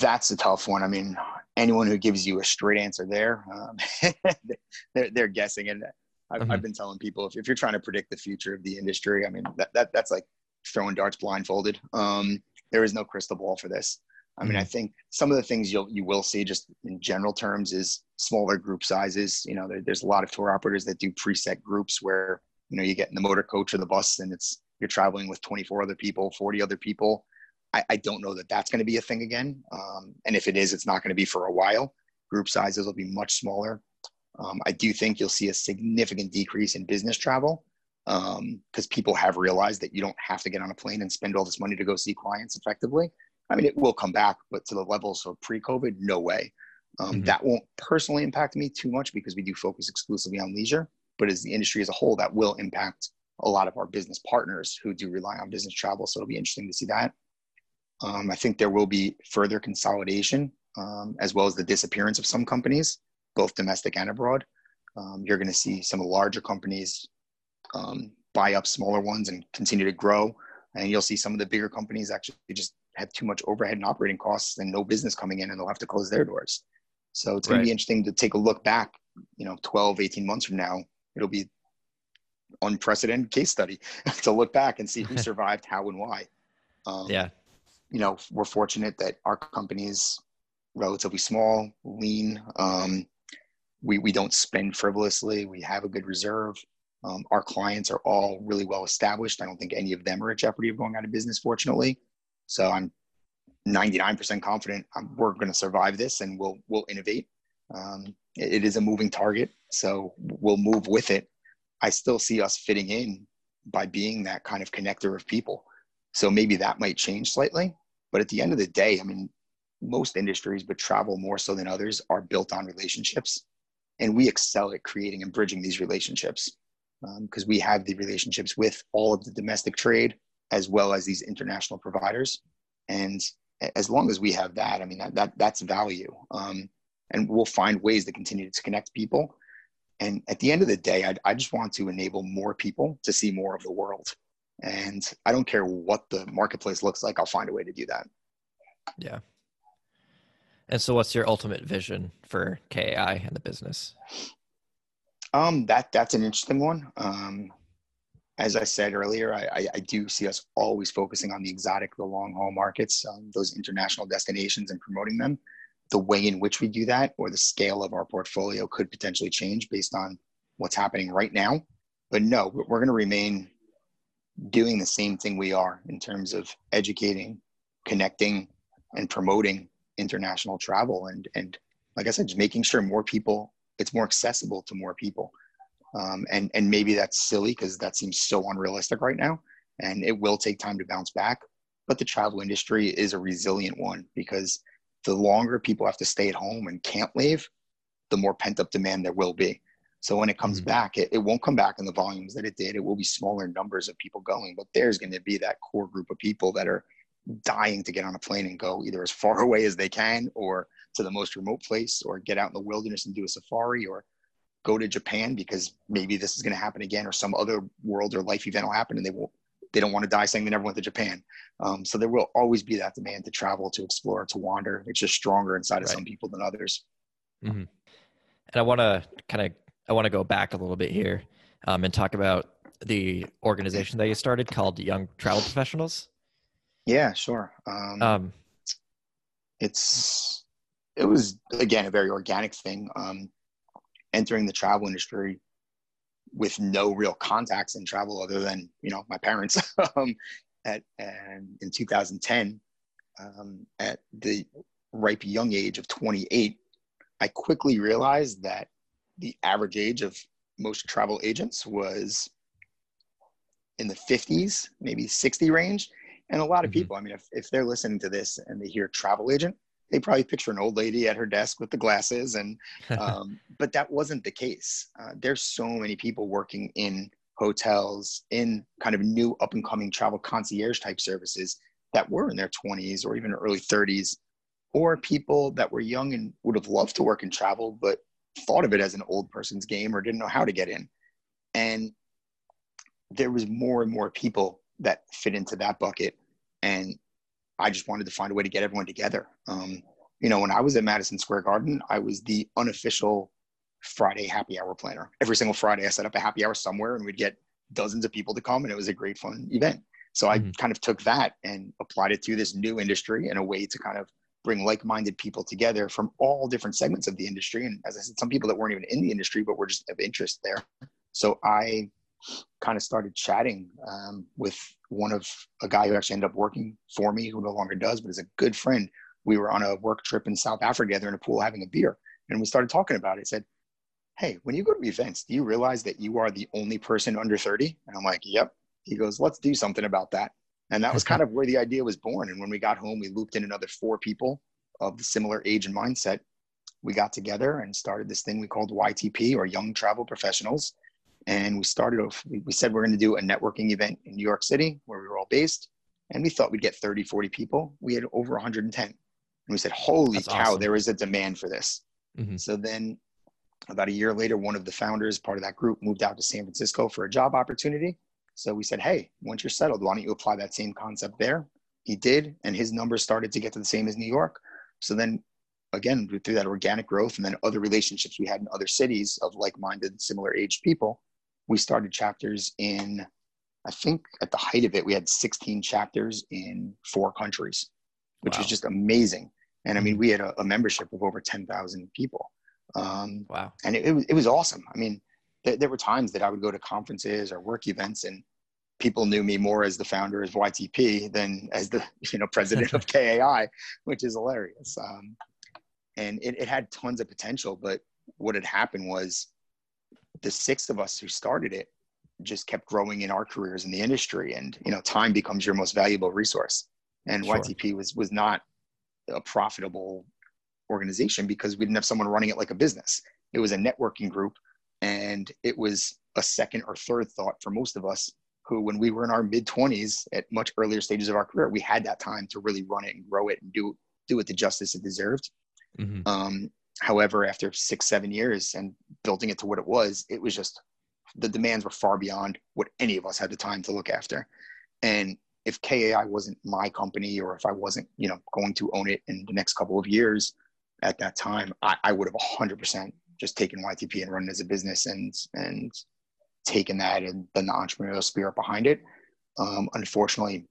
that's a tough one. I mean, anyone who gives you a straight answer there, um, they're, they're guessing. And I've, mm-hmm. I've, been telling people if, if you're trying to predict the future of the industry, I mean, that, that that's like throwing darts blindfolded. Um, there is no crystal ball for this. I mean. I think some of the things you'll you will see just in general terms is smaller group sizes. You know, there, there's a lot of tour operators that do preset groups where you know you get in the motor coach or the bus and it's you're traveling with 24 other people, 40 other people, I, I don't know that that's going to be a thing again. Um, and if it is, it's not going to be for a while. Group sizes will be much smaller. Um, I do think you'll see a significant decrease in business travel because um, people have realized that you don't have to get on a plane and spend all this money to go see clients effectively. I mean, it will come back, but to the levels of pre-COVID, no way. Um, mm-hmm. That won't personally impact me too much because we do focus exclusively on leisure. But as the industry as a whole, that will impact a lot of our business partners who do rely on business travel. So it'll be interesting to see that. Um, I think there will be further consolidation um, as well as the disappearance of some companies, both domestic and abroad. Um, you're going to see some larger companies um, buy up smaller ones and continue to grow. And you'll see some of the bigger companies actually just have too much overhead and operating costs and no business coming in and they'll have to close their doors. So it's going right. to be interesting to take a look back, you know, 12, 18 months from now. It'll be unprecedented case study to look back and see who survived, how, and why. Um, yeah you know, we're fortunate that our company is relatively small, lean. Um, we, we don't spend frivolously. We have a good reserve. Um, our clients are all really well established. I don't think any of them are at jeopardy of going out of business, fortunately. So I'm 99% confident I'm, we're going to survive this and we'll, we'll innovate. Um, it, it is a moving target, so we'll move with it. I still see us fitting in by being that kind of connector of people. So maybe that might change slightly, but at the end of the day, I mean, most industries, but travel more so than others, are built on relationships. And we excel at creating and bridging these relationships because um, we have the relationships with all of the domestic trade as well as these international providers. And as long as we have that, I mean, that, that that's value. Um, and we'll find ways to continue to connect people. And at the end of the day, I, I just want to enable more people to see more of the world. And I don't care what the marketplace looks like, I'll find a way to do that. Yeah. And so what's your ultimate vision for KAI and the business? Um, that that's an interesting one. Um, as I said earlier, I, I, do see us always focusing on the exotic, the long haul markets, um, those international destinations and promoting them. The way in which we do that or the scale of our portfolio could potentially change based on what's happening right now. But no, we're going to remain doing the same thing we are in terms of educating, connecting, and promoting international travel and and like I said, just making sure more people it's more accessible to more people. Um, and and maybe that's silly because that seems so unrealistic right now, and it will take time to bounce back. But the travel industry is a resilient one because the longer people have to stay at home and can't leave, the more pent up demand there will be. So when it comes mm-hmm. back, it, it won't come back in the volumes that it did. It will be smaller numbers of people going, but there's going to be that core group of people that are dying to get on a plane and go either as far away as they can or to the most remote place or get out in the wilderness and do a safari or go to Japan because maybe this is going to happen again or some other world or life event will happen and they will they don't want to die saying they never went to Japan. Um, so there will always be that demand to travel, to explore, to wander. It's just stronger inside of right. some people than others. Mm-hmm. And I want to kind of I want to go back a little bit here um, and talk about the organization that you started called Young Travel Professionals. Yeah, sure. Um, um, it's it was again a very organic thing. Um, entering the travel industry with no real contacts in travel other than you know my parents. um, at and in 2010, um, at the ripe young age of 28, I quickly realized that the average age of most travel agents was in the 50s, maybe 60 range. And a lot of mm-hmm. people, I mean, if, if they're listening to this and they hear travel agent, they probably picture an old lady at her desk with the glasses. And, um, but that wasn't the case. Uh, there's so many people working in hotels, in kind of new up and coming travel concierge type services that were in their 20s or even early 30s, or people that were young and would have loved to work in travel, but thought of it as an old person's game or didn't know how to get in. And there was more and more people that fit into that bucket. And I just wanted to find a way to get everyone together. Um, you know, when I was at Madison Square Garden, I was the unofficial Friday happy hour planner. Every single Friday, I set up a happy hour somewhere and we'd get dozens of people to come, and it was a great fun event. So I mm-hmm. kind of took that and applied it to this new industry in a way to kind of bring like-minded people together from all different segments of the industry and as i said some people that weren't even in the industry but were just of interest there so i kind of started chatting um, with one of a guy who actually ended up working for me who no longer does but is a good friend we were on a work trip in south africa together in a pool having a beer and we started talking about it I said hey when you go to events do you realize that you are the only person under 30 and i'm like yep he goes let's do something about that and that was kind of where the idea was born. And when we got home, we looped in another four people of the similar age and mindset. We got together and started this thing we called YTP or Young Travel Professionals. And we started off, we said we're going to do a networking event in New York City where we were all based. And we thought we'd get 30, 40 people. We had over 110. And we said, holy That's cow, awesome. there is a demand for this. Mm-hmm. So then about a year later, one of the founders, part of that group, moved out to San Francisco for a job opportunity. So we said, hey, once you're settled, why don't you apply that same concept there? He did, and his numbers started to get to the same as New York. So then again, through that organic growth and then other relationships we had in other cities of like-minded, similar aged people, we started chapters in, I think at the height of it, we had 16 chapters in four countries, which wow. was just amazing. And I mean, mm-hmm. we had a, a membership of over 10,000 people. Um, wow. And it, it, was, it was awesome. I mean, th- there were times that I would go to conferences or work events and people knew me more as the founder of YTP than as the you know president of KAI, which is hilarious. Um, and it, it had tons of potential, but what had happened was the six of us who started it just kept growing in our careers in the industry, and you know time becomes your most valuable resource. And sure. YTP was was not a profitable organization because we didn't have someone running it like a business. It was a networking group and it was a second or third thought for most of us who, when we were in our mid 20s at much earlier stages of our career, we had that time to really run it and grow it and do, do it the justice it deserved. Mm-hmm. Um, however, after six, seven years and building it to what it was, it was just the demands were far beyond what any of us had the time to look after. And if KAI wasn't my company or if I wasn't, you know, going to own it in the next couple of years at that time, I, I would have 100% just taking YTP and running as a business and and taking that and the entrepreneurial spirit behind it. Um, unfortunately,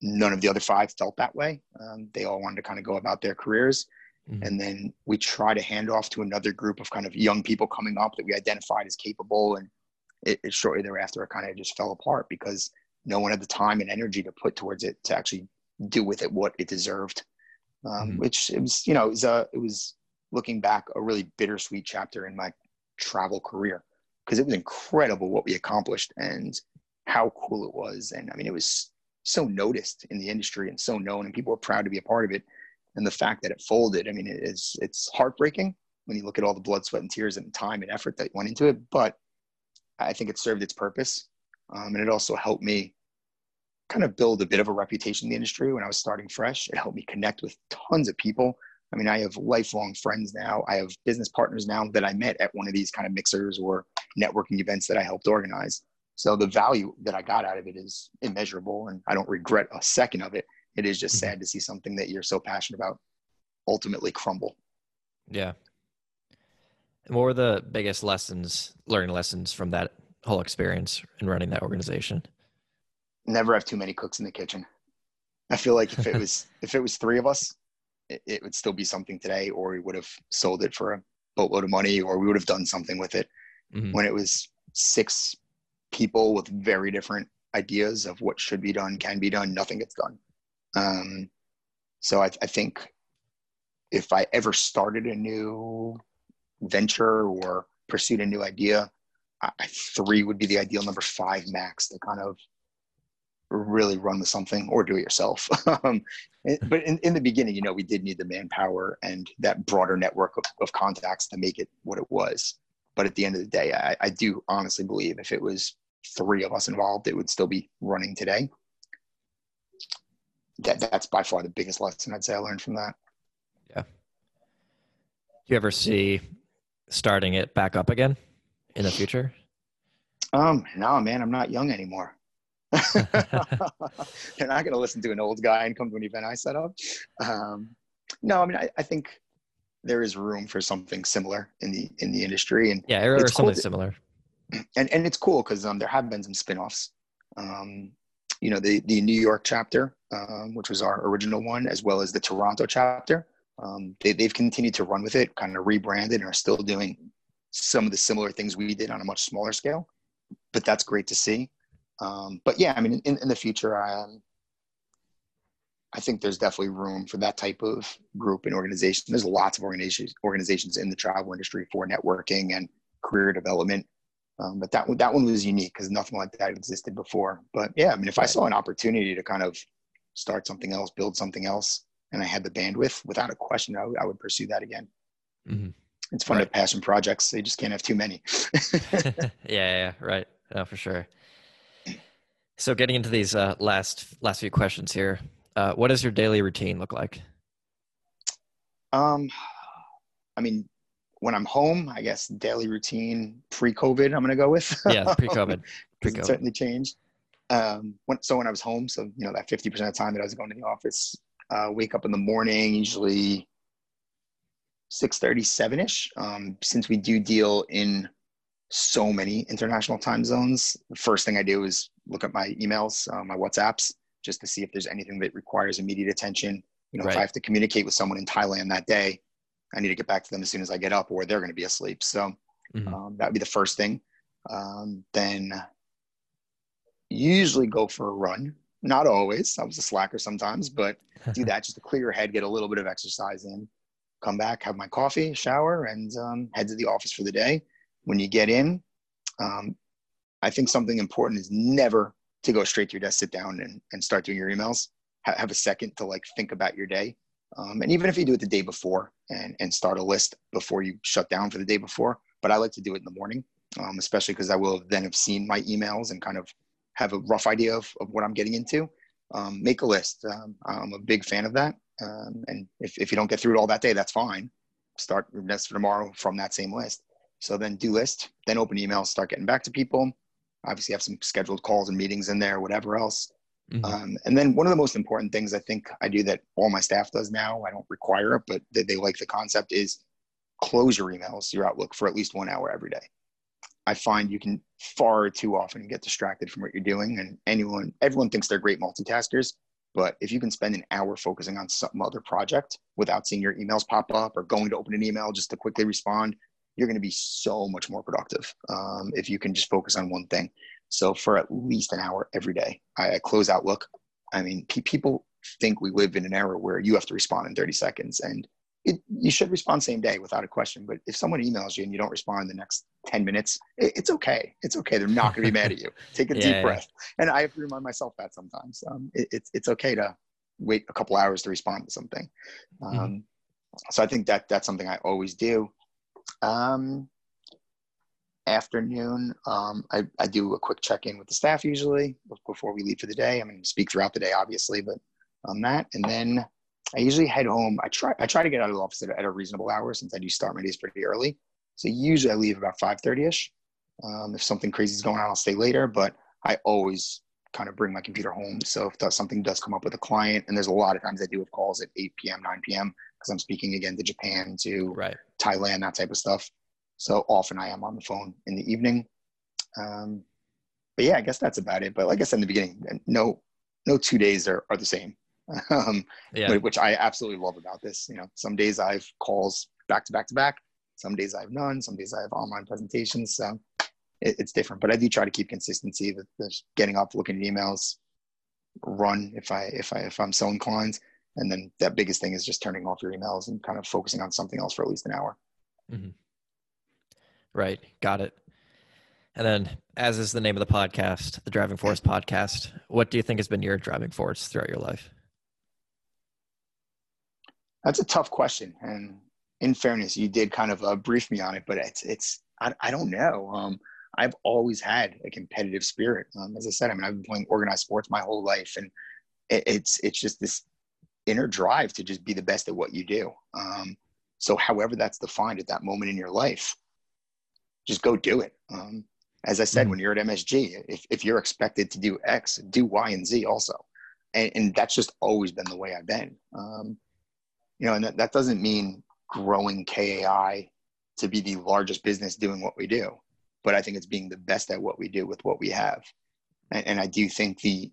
none of the other five felt that way. Um, they all wanted to kind of go about their careers. Mm-hmm. And then we try to hand off to another group of kind of young people coming up that we identified as capable. And it, it shortly thereafter, it kind of just fell apart because no one had the time and energy to put towards it to actually do with it what it deserved. Um, mm-hmm. Which it was, you know, it was, a, it was looking back, a really bittersweet chapter in my travel career because it was incredible what we accomplished and how cool it was. And I mean, it was so noticed in the industry and so known, and people were proud to be a part of it. And the fact that it folded, I mean, it is it's heartbreaking when you look at all the blood, sweat, and tears and time and effort that went into it. But I think it served its purpose, um, and it also helped me kind of build a bit of a reputation in the industry when I was starting fresh. It helped me connect with tons of people. I mean, I have lifelong friends now. I have business partners now that I met at one of these kind of mixers or networking events that I helped organize. So the value that I got out of it is immeasurable, and I don't regret a second of it. It is just mm-hmm. sad to see something that you're so passionate about ultimately crumble. Yeah. And what were the biggest lessons, learning lessons from that whole experience in running that organization? Never have too many cooks in the kitchen. I feel like if it was if it was three of us, it, it would still be something today, or we would have sold it for a boatload of money, or we would have done something with it. Mm-hmm. When it was six people with very different ideas of what should be done, can be done, nothing gets done. Um, so I, I think if I ever started a new venture or pursued a new idea, I, three would be the ideal number five max to kind of really run with something or do it yourself. um, but in, in the beginning, you know, we did need the manpower and that broader network of, of contacts to make it what it was. But at the end of the day, I, I do honestly believe if it was three of us involved, it would still be running today. That that's by far the biggest lesson I'd say I learned from that. Yeah. Do you ever see starting it back up again in the future? Um, no, man, I'm not young anymore. They're not going to listen to an old guy and come to an event I set up. Um, no, I mean, I, I, think there is room for something similar in the in the industry, and yeah, or, something cool to, similar. And and it's cool because um, there have been some spinoffs. Um, you know, the the New York chapter, um, which was our original one, as well as the Toronto chapter. Um, they, they've continued to run with it, kind of rebranded, and are still doing some of the similar things we did on a much smaller scale. But that's great to see. Um, but yeah, I mean, in, in the future, I, um, I think there's definitely room for that type of group and organization. There's lots of organizations organizations in the travel industry for networking and career development. Um, but that one, that one was unique because nothing like that existed before. But yeah, I mean, if I saw an opportunity to kind of start something else, build something else, and I had the bandwidth, without a question, I, w- I would pursue that again. Mm-hmm. It's fun right. to have passion projects. They just can't have too many. yeah, yeah, right. No, for sure. So, getting into these uh, last last few questions here, uh, what does your daily routine look like? Um, I mean, when I'm home, I guess daily routine pre-COVID, I'm gonna go with. yeah, pre-COVID. Pre-COVID. certainly changed. Um, when, so when I was home, so you know that 50% of the time that I was going to the office, uh, wake up in the morning, usually 6:30, ish. Um, since we do deal in so many international time zones. The first thing I do is look at my emails, uh, my WhatsApps, just to see if there's anything that requires immediate attention. You know, right. if I have to communicate with someone in Thailand that day, I need to get back to them as soon as I get up, or they're going to be asleep. So mm-hmm. um, that would be the first thing. Um, then usually go for a run. Not always. I was a slacker sometimes, but do that just to clear your head, get a little bit of exercise in. Come back, have my coffee, shower, and um, head to the office for the day when you get in, um, I think something important is never to go straight to your desk, sit down, and, and start doing your emails. Ha- have a second to like think about your day. Um, and even if you do it the day before and, and start a list before you shut down for the day before, but I like to do it in the morning, um, especially because I will then have seen my emails and kind of have a rough idea of, of what I'm getting into. Um, make a list. Um, I'm a big fan of that. Um, and if, if you don't get through it all that day, that's fine. Start your list for tomorrow from that same list. So then do list, then open emails, start getting back to people. Obviously, have some scheduled calls and meetings in there, whatever else. Mm-hmm. Um, and then one of the most important things I think I do that all my staff does now, I don't require it, but they, they like the concept is close your emails, your Outlook for at least one hour every day. I find you can far too often get distracted from what you're doing, and anyone, everyone thinks they're great multitaskers. But if you can spend an hour focusing on some other project without seeing your emails pop up or going to open an email just to quickly respond, you're going to be so much more productive um, if you can just focus on one thing. So for at least an hour every day, I, I close Outlook. I mean, pe- people think we live in an era where you have to respond in 30 seconds, and it, you should respond same day without a question. But if someone emails you and you don't respond in the next 10 minutes, it, it's okay. It's okay. They're not going to be mad at you. Take a yeah, deep yeah. breath. And I have to remind myself that sometimes. Um, it, it's, it's okay to wait a couple hours to respond to something. Mm-hmm. Um, mm-hmm. So I think that that's something I always do. Um, afternoon, um, I, I do a quick check in with the staff usually before we leave for the day. I mean, speak throughout the day, obviously, but on that. And then I usually head home. I try I try to get out of the office at, at a reasonable hour since I do start my days pretty early. So usually I leave about five thirty ish. Um, if something crazy is going on, I'll stay later. But I always kind of bring my computer home. So if something does come up with a client, and there's a lot of times I do have calls at 8 p.m., 9 p.m. because I'm speaking again to Japan, to right. Thailand, that type of stuff. So often I am on the phone in the evening. Um, but yeah, I guess that's about it. But like I said in the beginning, no, no two days are, are the same. um, yeah. which I absolutely love about this. You know, some days I have calls back to back to back. Some days I have none. Some days I have online presentations. So it, it's different. But I do try to keep consistency with just getting up, looking at emails, run if I if I if I'm so inclined. And then that biggest thing is just turning off your emails and kind of focusing on something else for at least an hour. Mm-hmm. Right. Got it. And then, as is the name of the podcast, the Driving Force podcast, what do you think has been your driving force throughout your life? That's a tough question, and in fairness, you did kind of uh, brief me on it, but it's it's I, I don't know. Um, I've always had a competitive spirit. Um, as I said, I mean, I've been playing organized sports my whole life, and it, it's it's just this inner drive to just be the best at what you do. Um, so, however that's defined at that moment in your life, just go do it. Um, as I said, mm-hmm. when you're at MSG, if, if you're expected to do X, do Y and Z also. And, and that's just always been the way I've been. Um, you know, and that, that doesn't mean growing KAI to be the largest business doing what we do, but I think it's being the best at what we do with what we have. And, and I do think the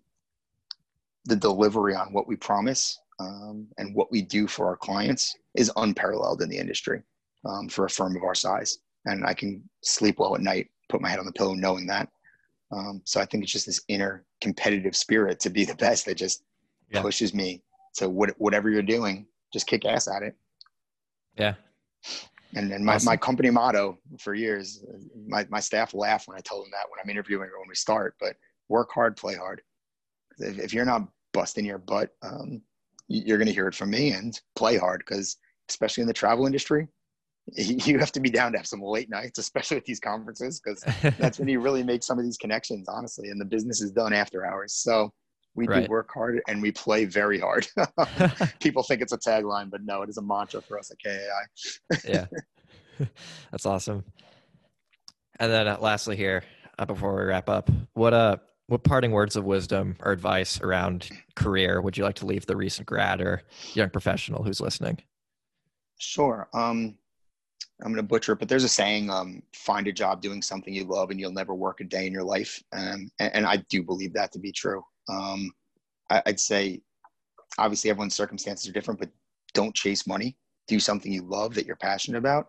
the delivery on what we promise um, and what we do for our clients is unparalleled in the industry um, for a firm of our size. And I can sleep well at night, put my head on the pillow knowing that. Um, so I think it's just this inner competitive spirit to be the best that just yeah. pushes me to what, whatever you're doing, just kick ass at it. Yeah. And then my, awesome. my company motto for years, my, my staff laugh when I tell them that when I'm interviewing or when we start, but work hard, play hard. If, if you're not busting your butt, um, you're going to hear it from me and play hard because especially in the travel industry, you have to be down to have some late nights, especially at these conferences, because that's when you really make some of these connections, honestly. And the business is done after hours. So we right. do work hard and we play very hard. People think it's a tagline, but no, it is a mantra for us at KAI. yeah, that's awesome. And then uh, lastly, here uh, before we wrap up, what uh, what parting words of wisdom or advice around career would you like to leave the recent grad or young professional who's listening? Sure. Um, I'm going to butcher it, but there's a saying, um, find a job doing something you love and you'll never work a day in your life. Um, and, and, I do believe that to be true. Um, I, I'd say, obviously, everyone's circumstances are different, but don't chase money. Do something you love that you're passionate about.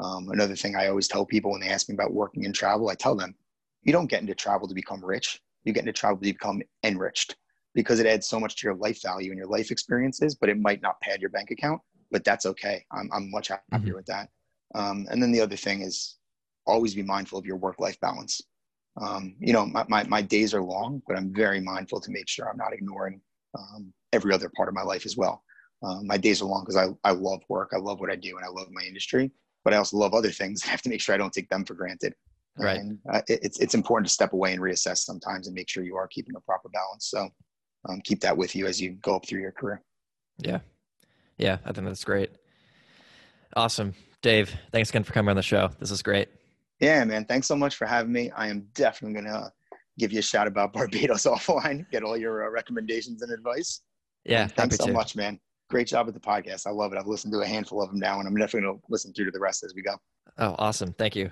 Um, another thing I always tell people when they ask me about working in travel, I tell them, you don't get into travel to become rich. You get into travel to become enriched because it adds so much to your life value and your life experiences, but it might not pad your bank account. But that's okay. I'm, I'm much happier mm-hmm. with that. Um, and then the other thing is always be mindful of your work life balance. Um, you know, my, my, my, days are long, but I'm very mindful to make sure I'm not ignoring um, every other part of my life as well. Um, my days are long because I, I love work, I love what I do, and I love my industry, but I also love other things. I have to make sure I don't take them for granted. Right. And uh, it, it's, it's important to step away and reassess sometimes and make sure you are keeping a proper balance. So um, keep that with you as you go up through your career. Yeah. Yeah. I think that's great. Awesome. Dave, thanks again for coming on the show. This is great. Yeah, man. Thanks so much for having me. I am definitely going to give you a shout about Barbados offline, get all your uh, recommendations and advice. Yeah. Thanks so to. much, man. Great job with the podcast. I love it. I've listened to a handful of them now, and I'm definitely going to listen through to the rest as we go. Oh, awesome. Thank you.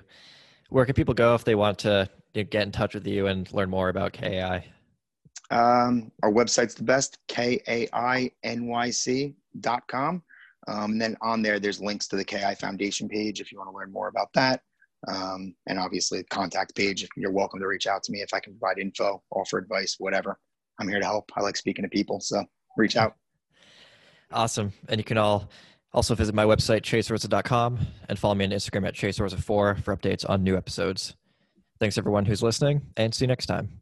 Where can people go if they want to get in touch with you and learn more about KAI? Um, our website's the best, K-A-I-N-Y-C.com. Um, and then on there, there's links to the KAI Foundation page if you want to learn more about that. Um, and obviously, the contact page. You're welcome to reach out to me if I can provide info, offer advice, whatever. I'm here to help. I like speaking to people, so reach out. Awesome. And you can all Also, visit my website, chaserosa.com, and follow me on Instagram at chaserosa4 for updates on new episodes. Thanks, everyone who's listening, and see you next time.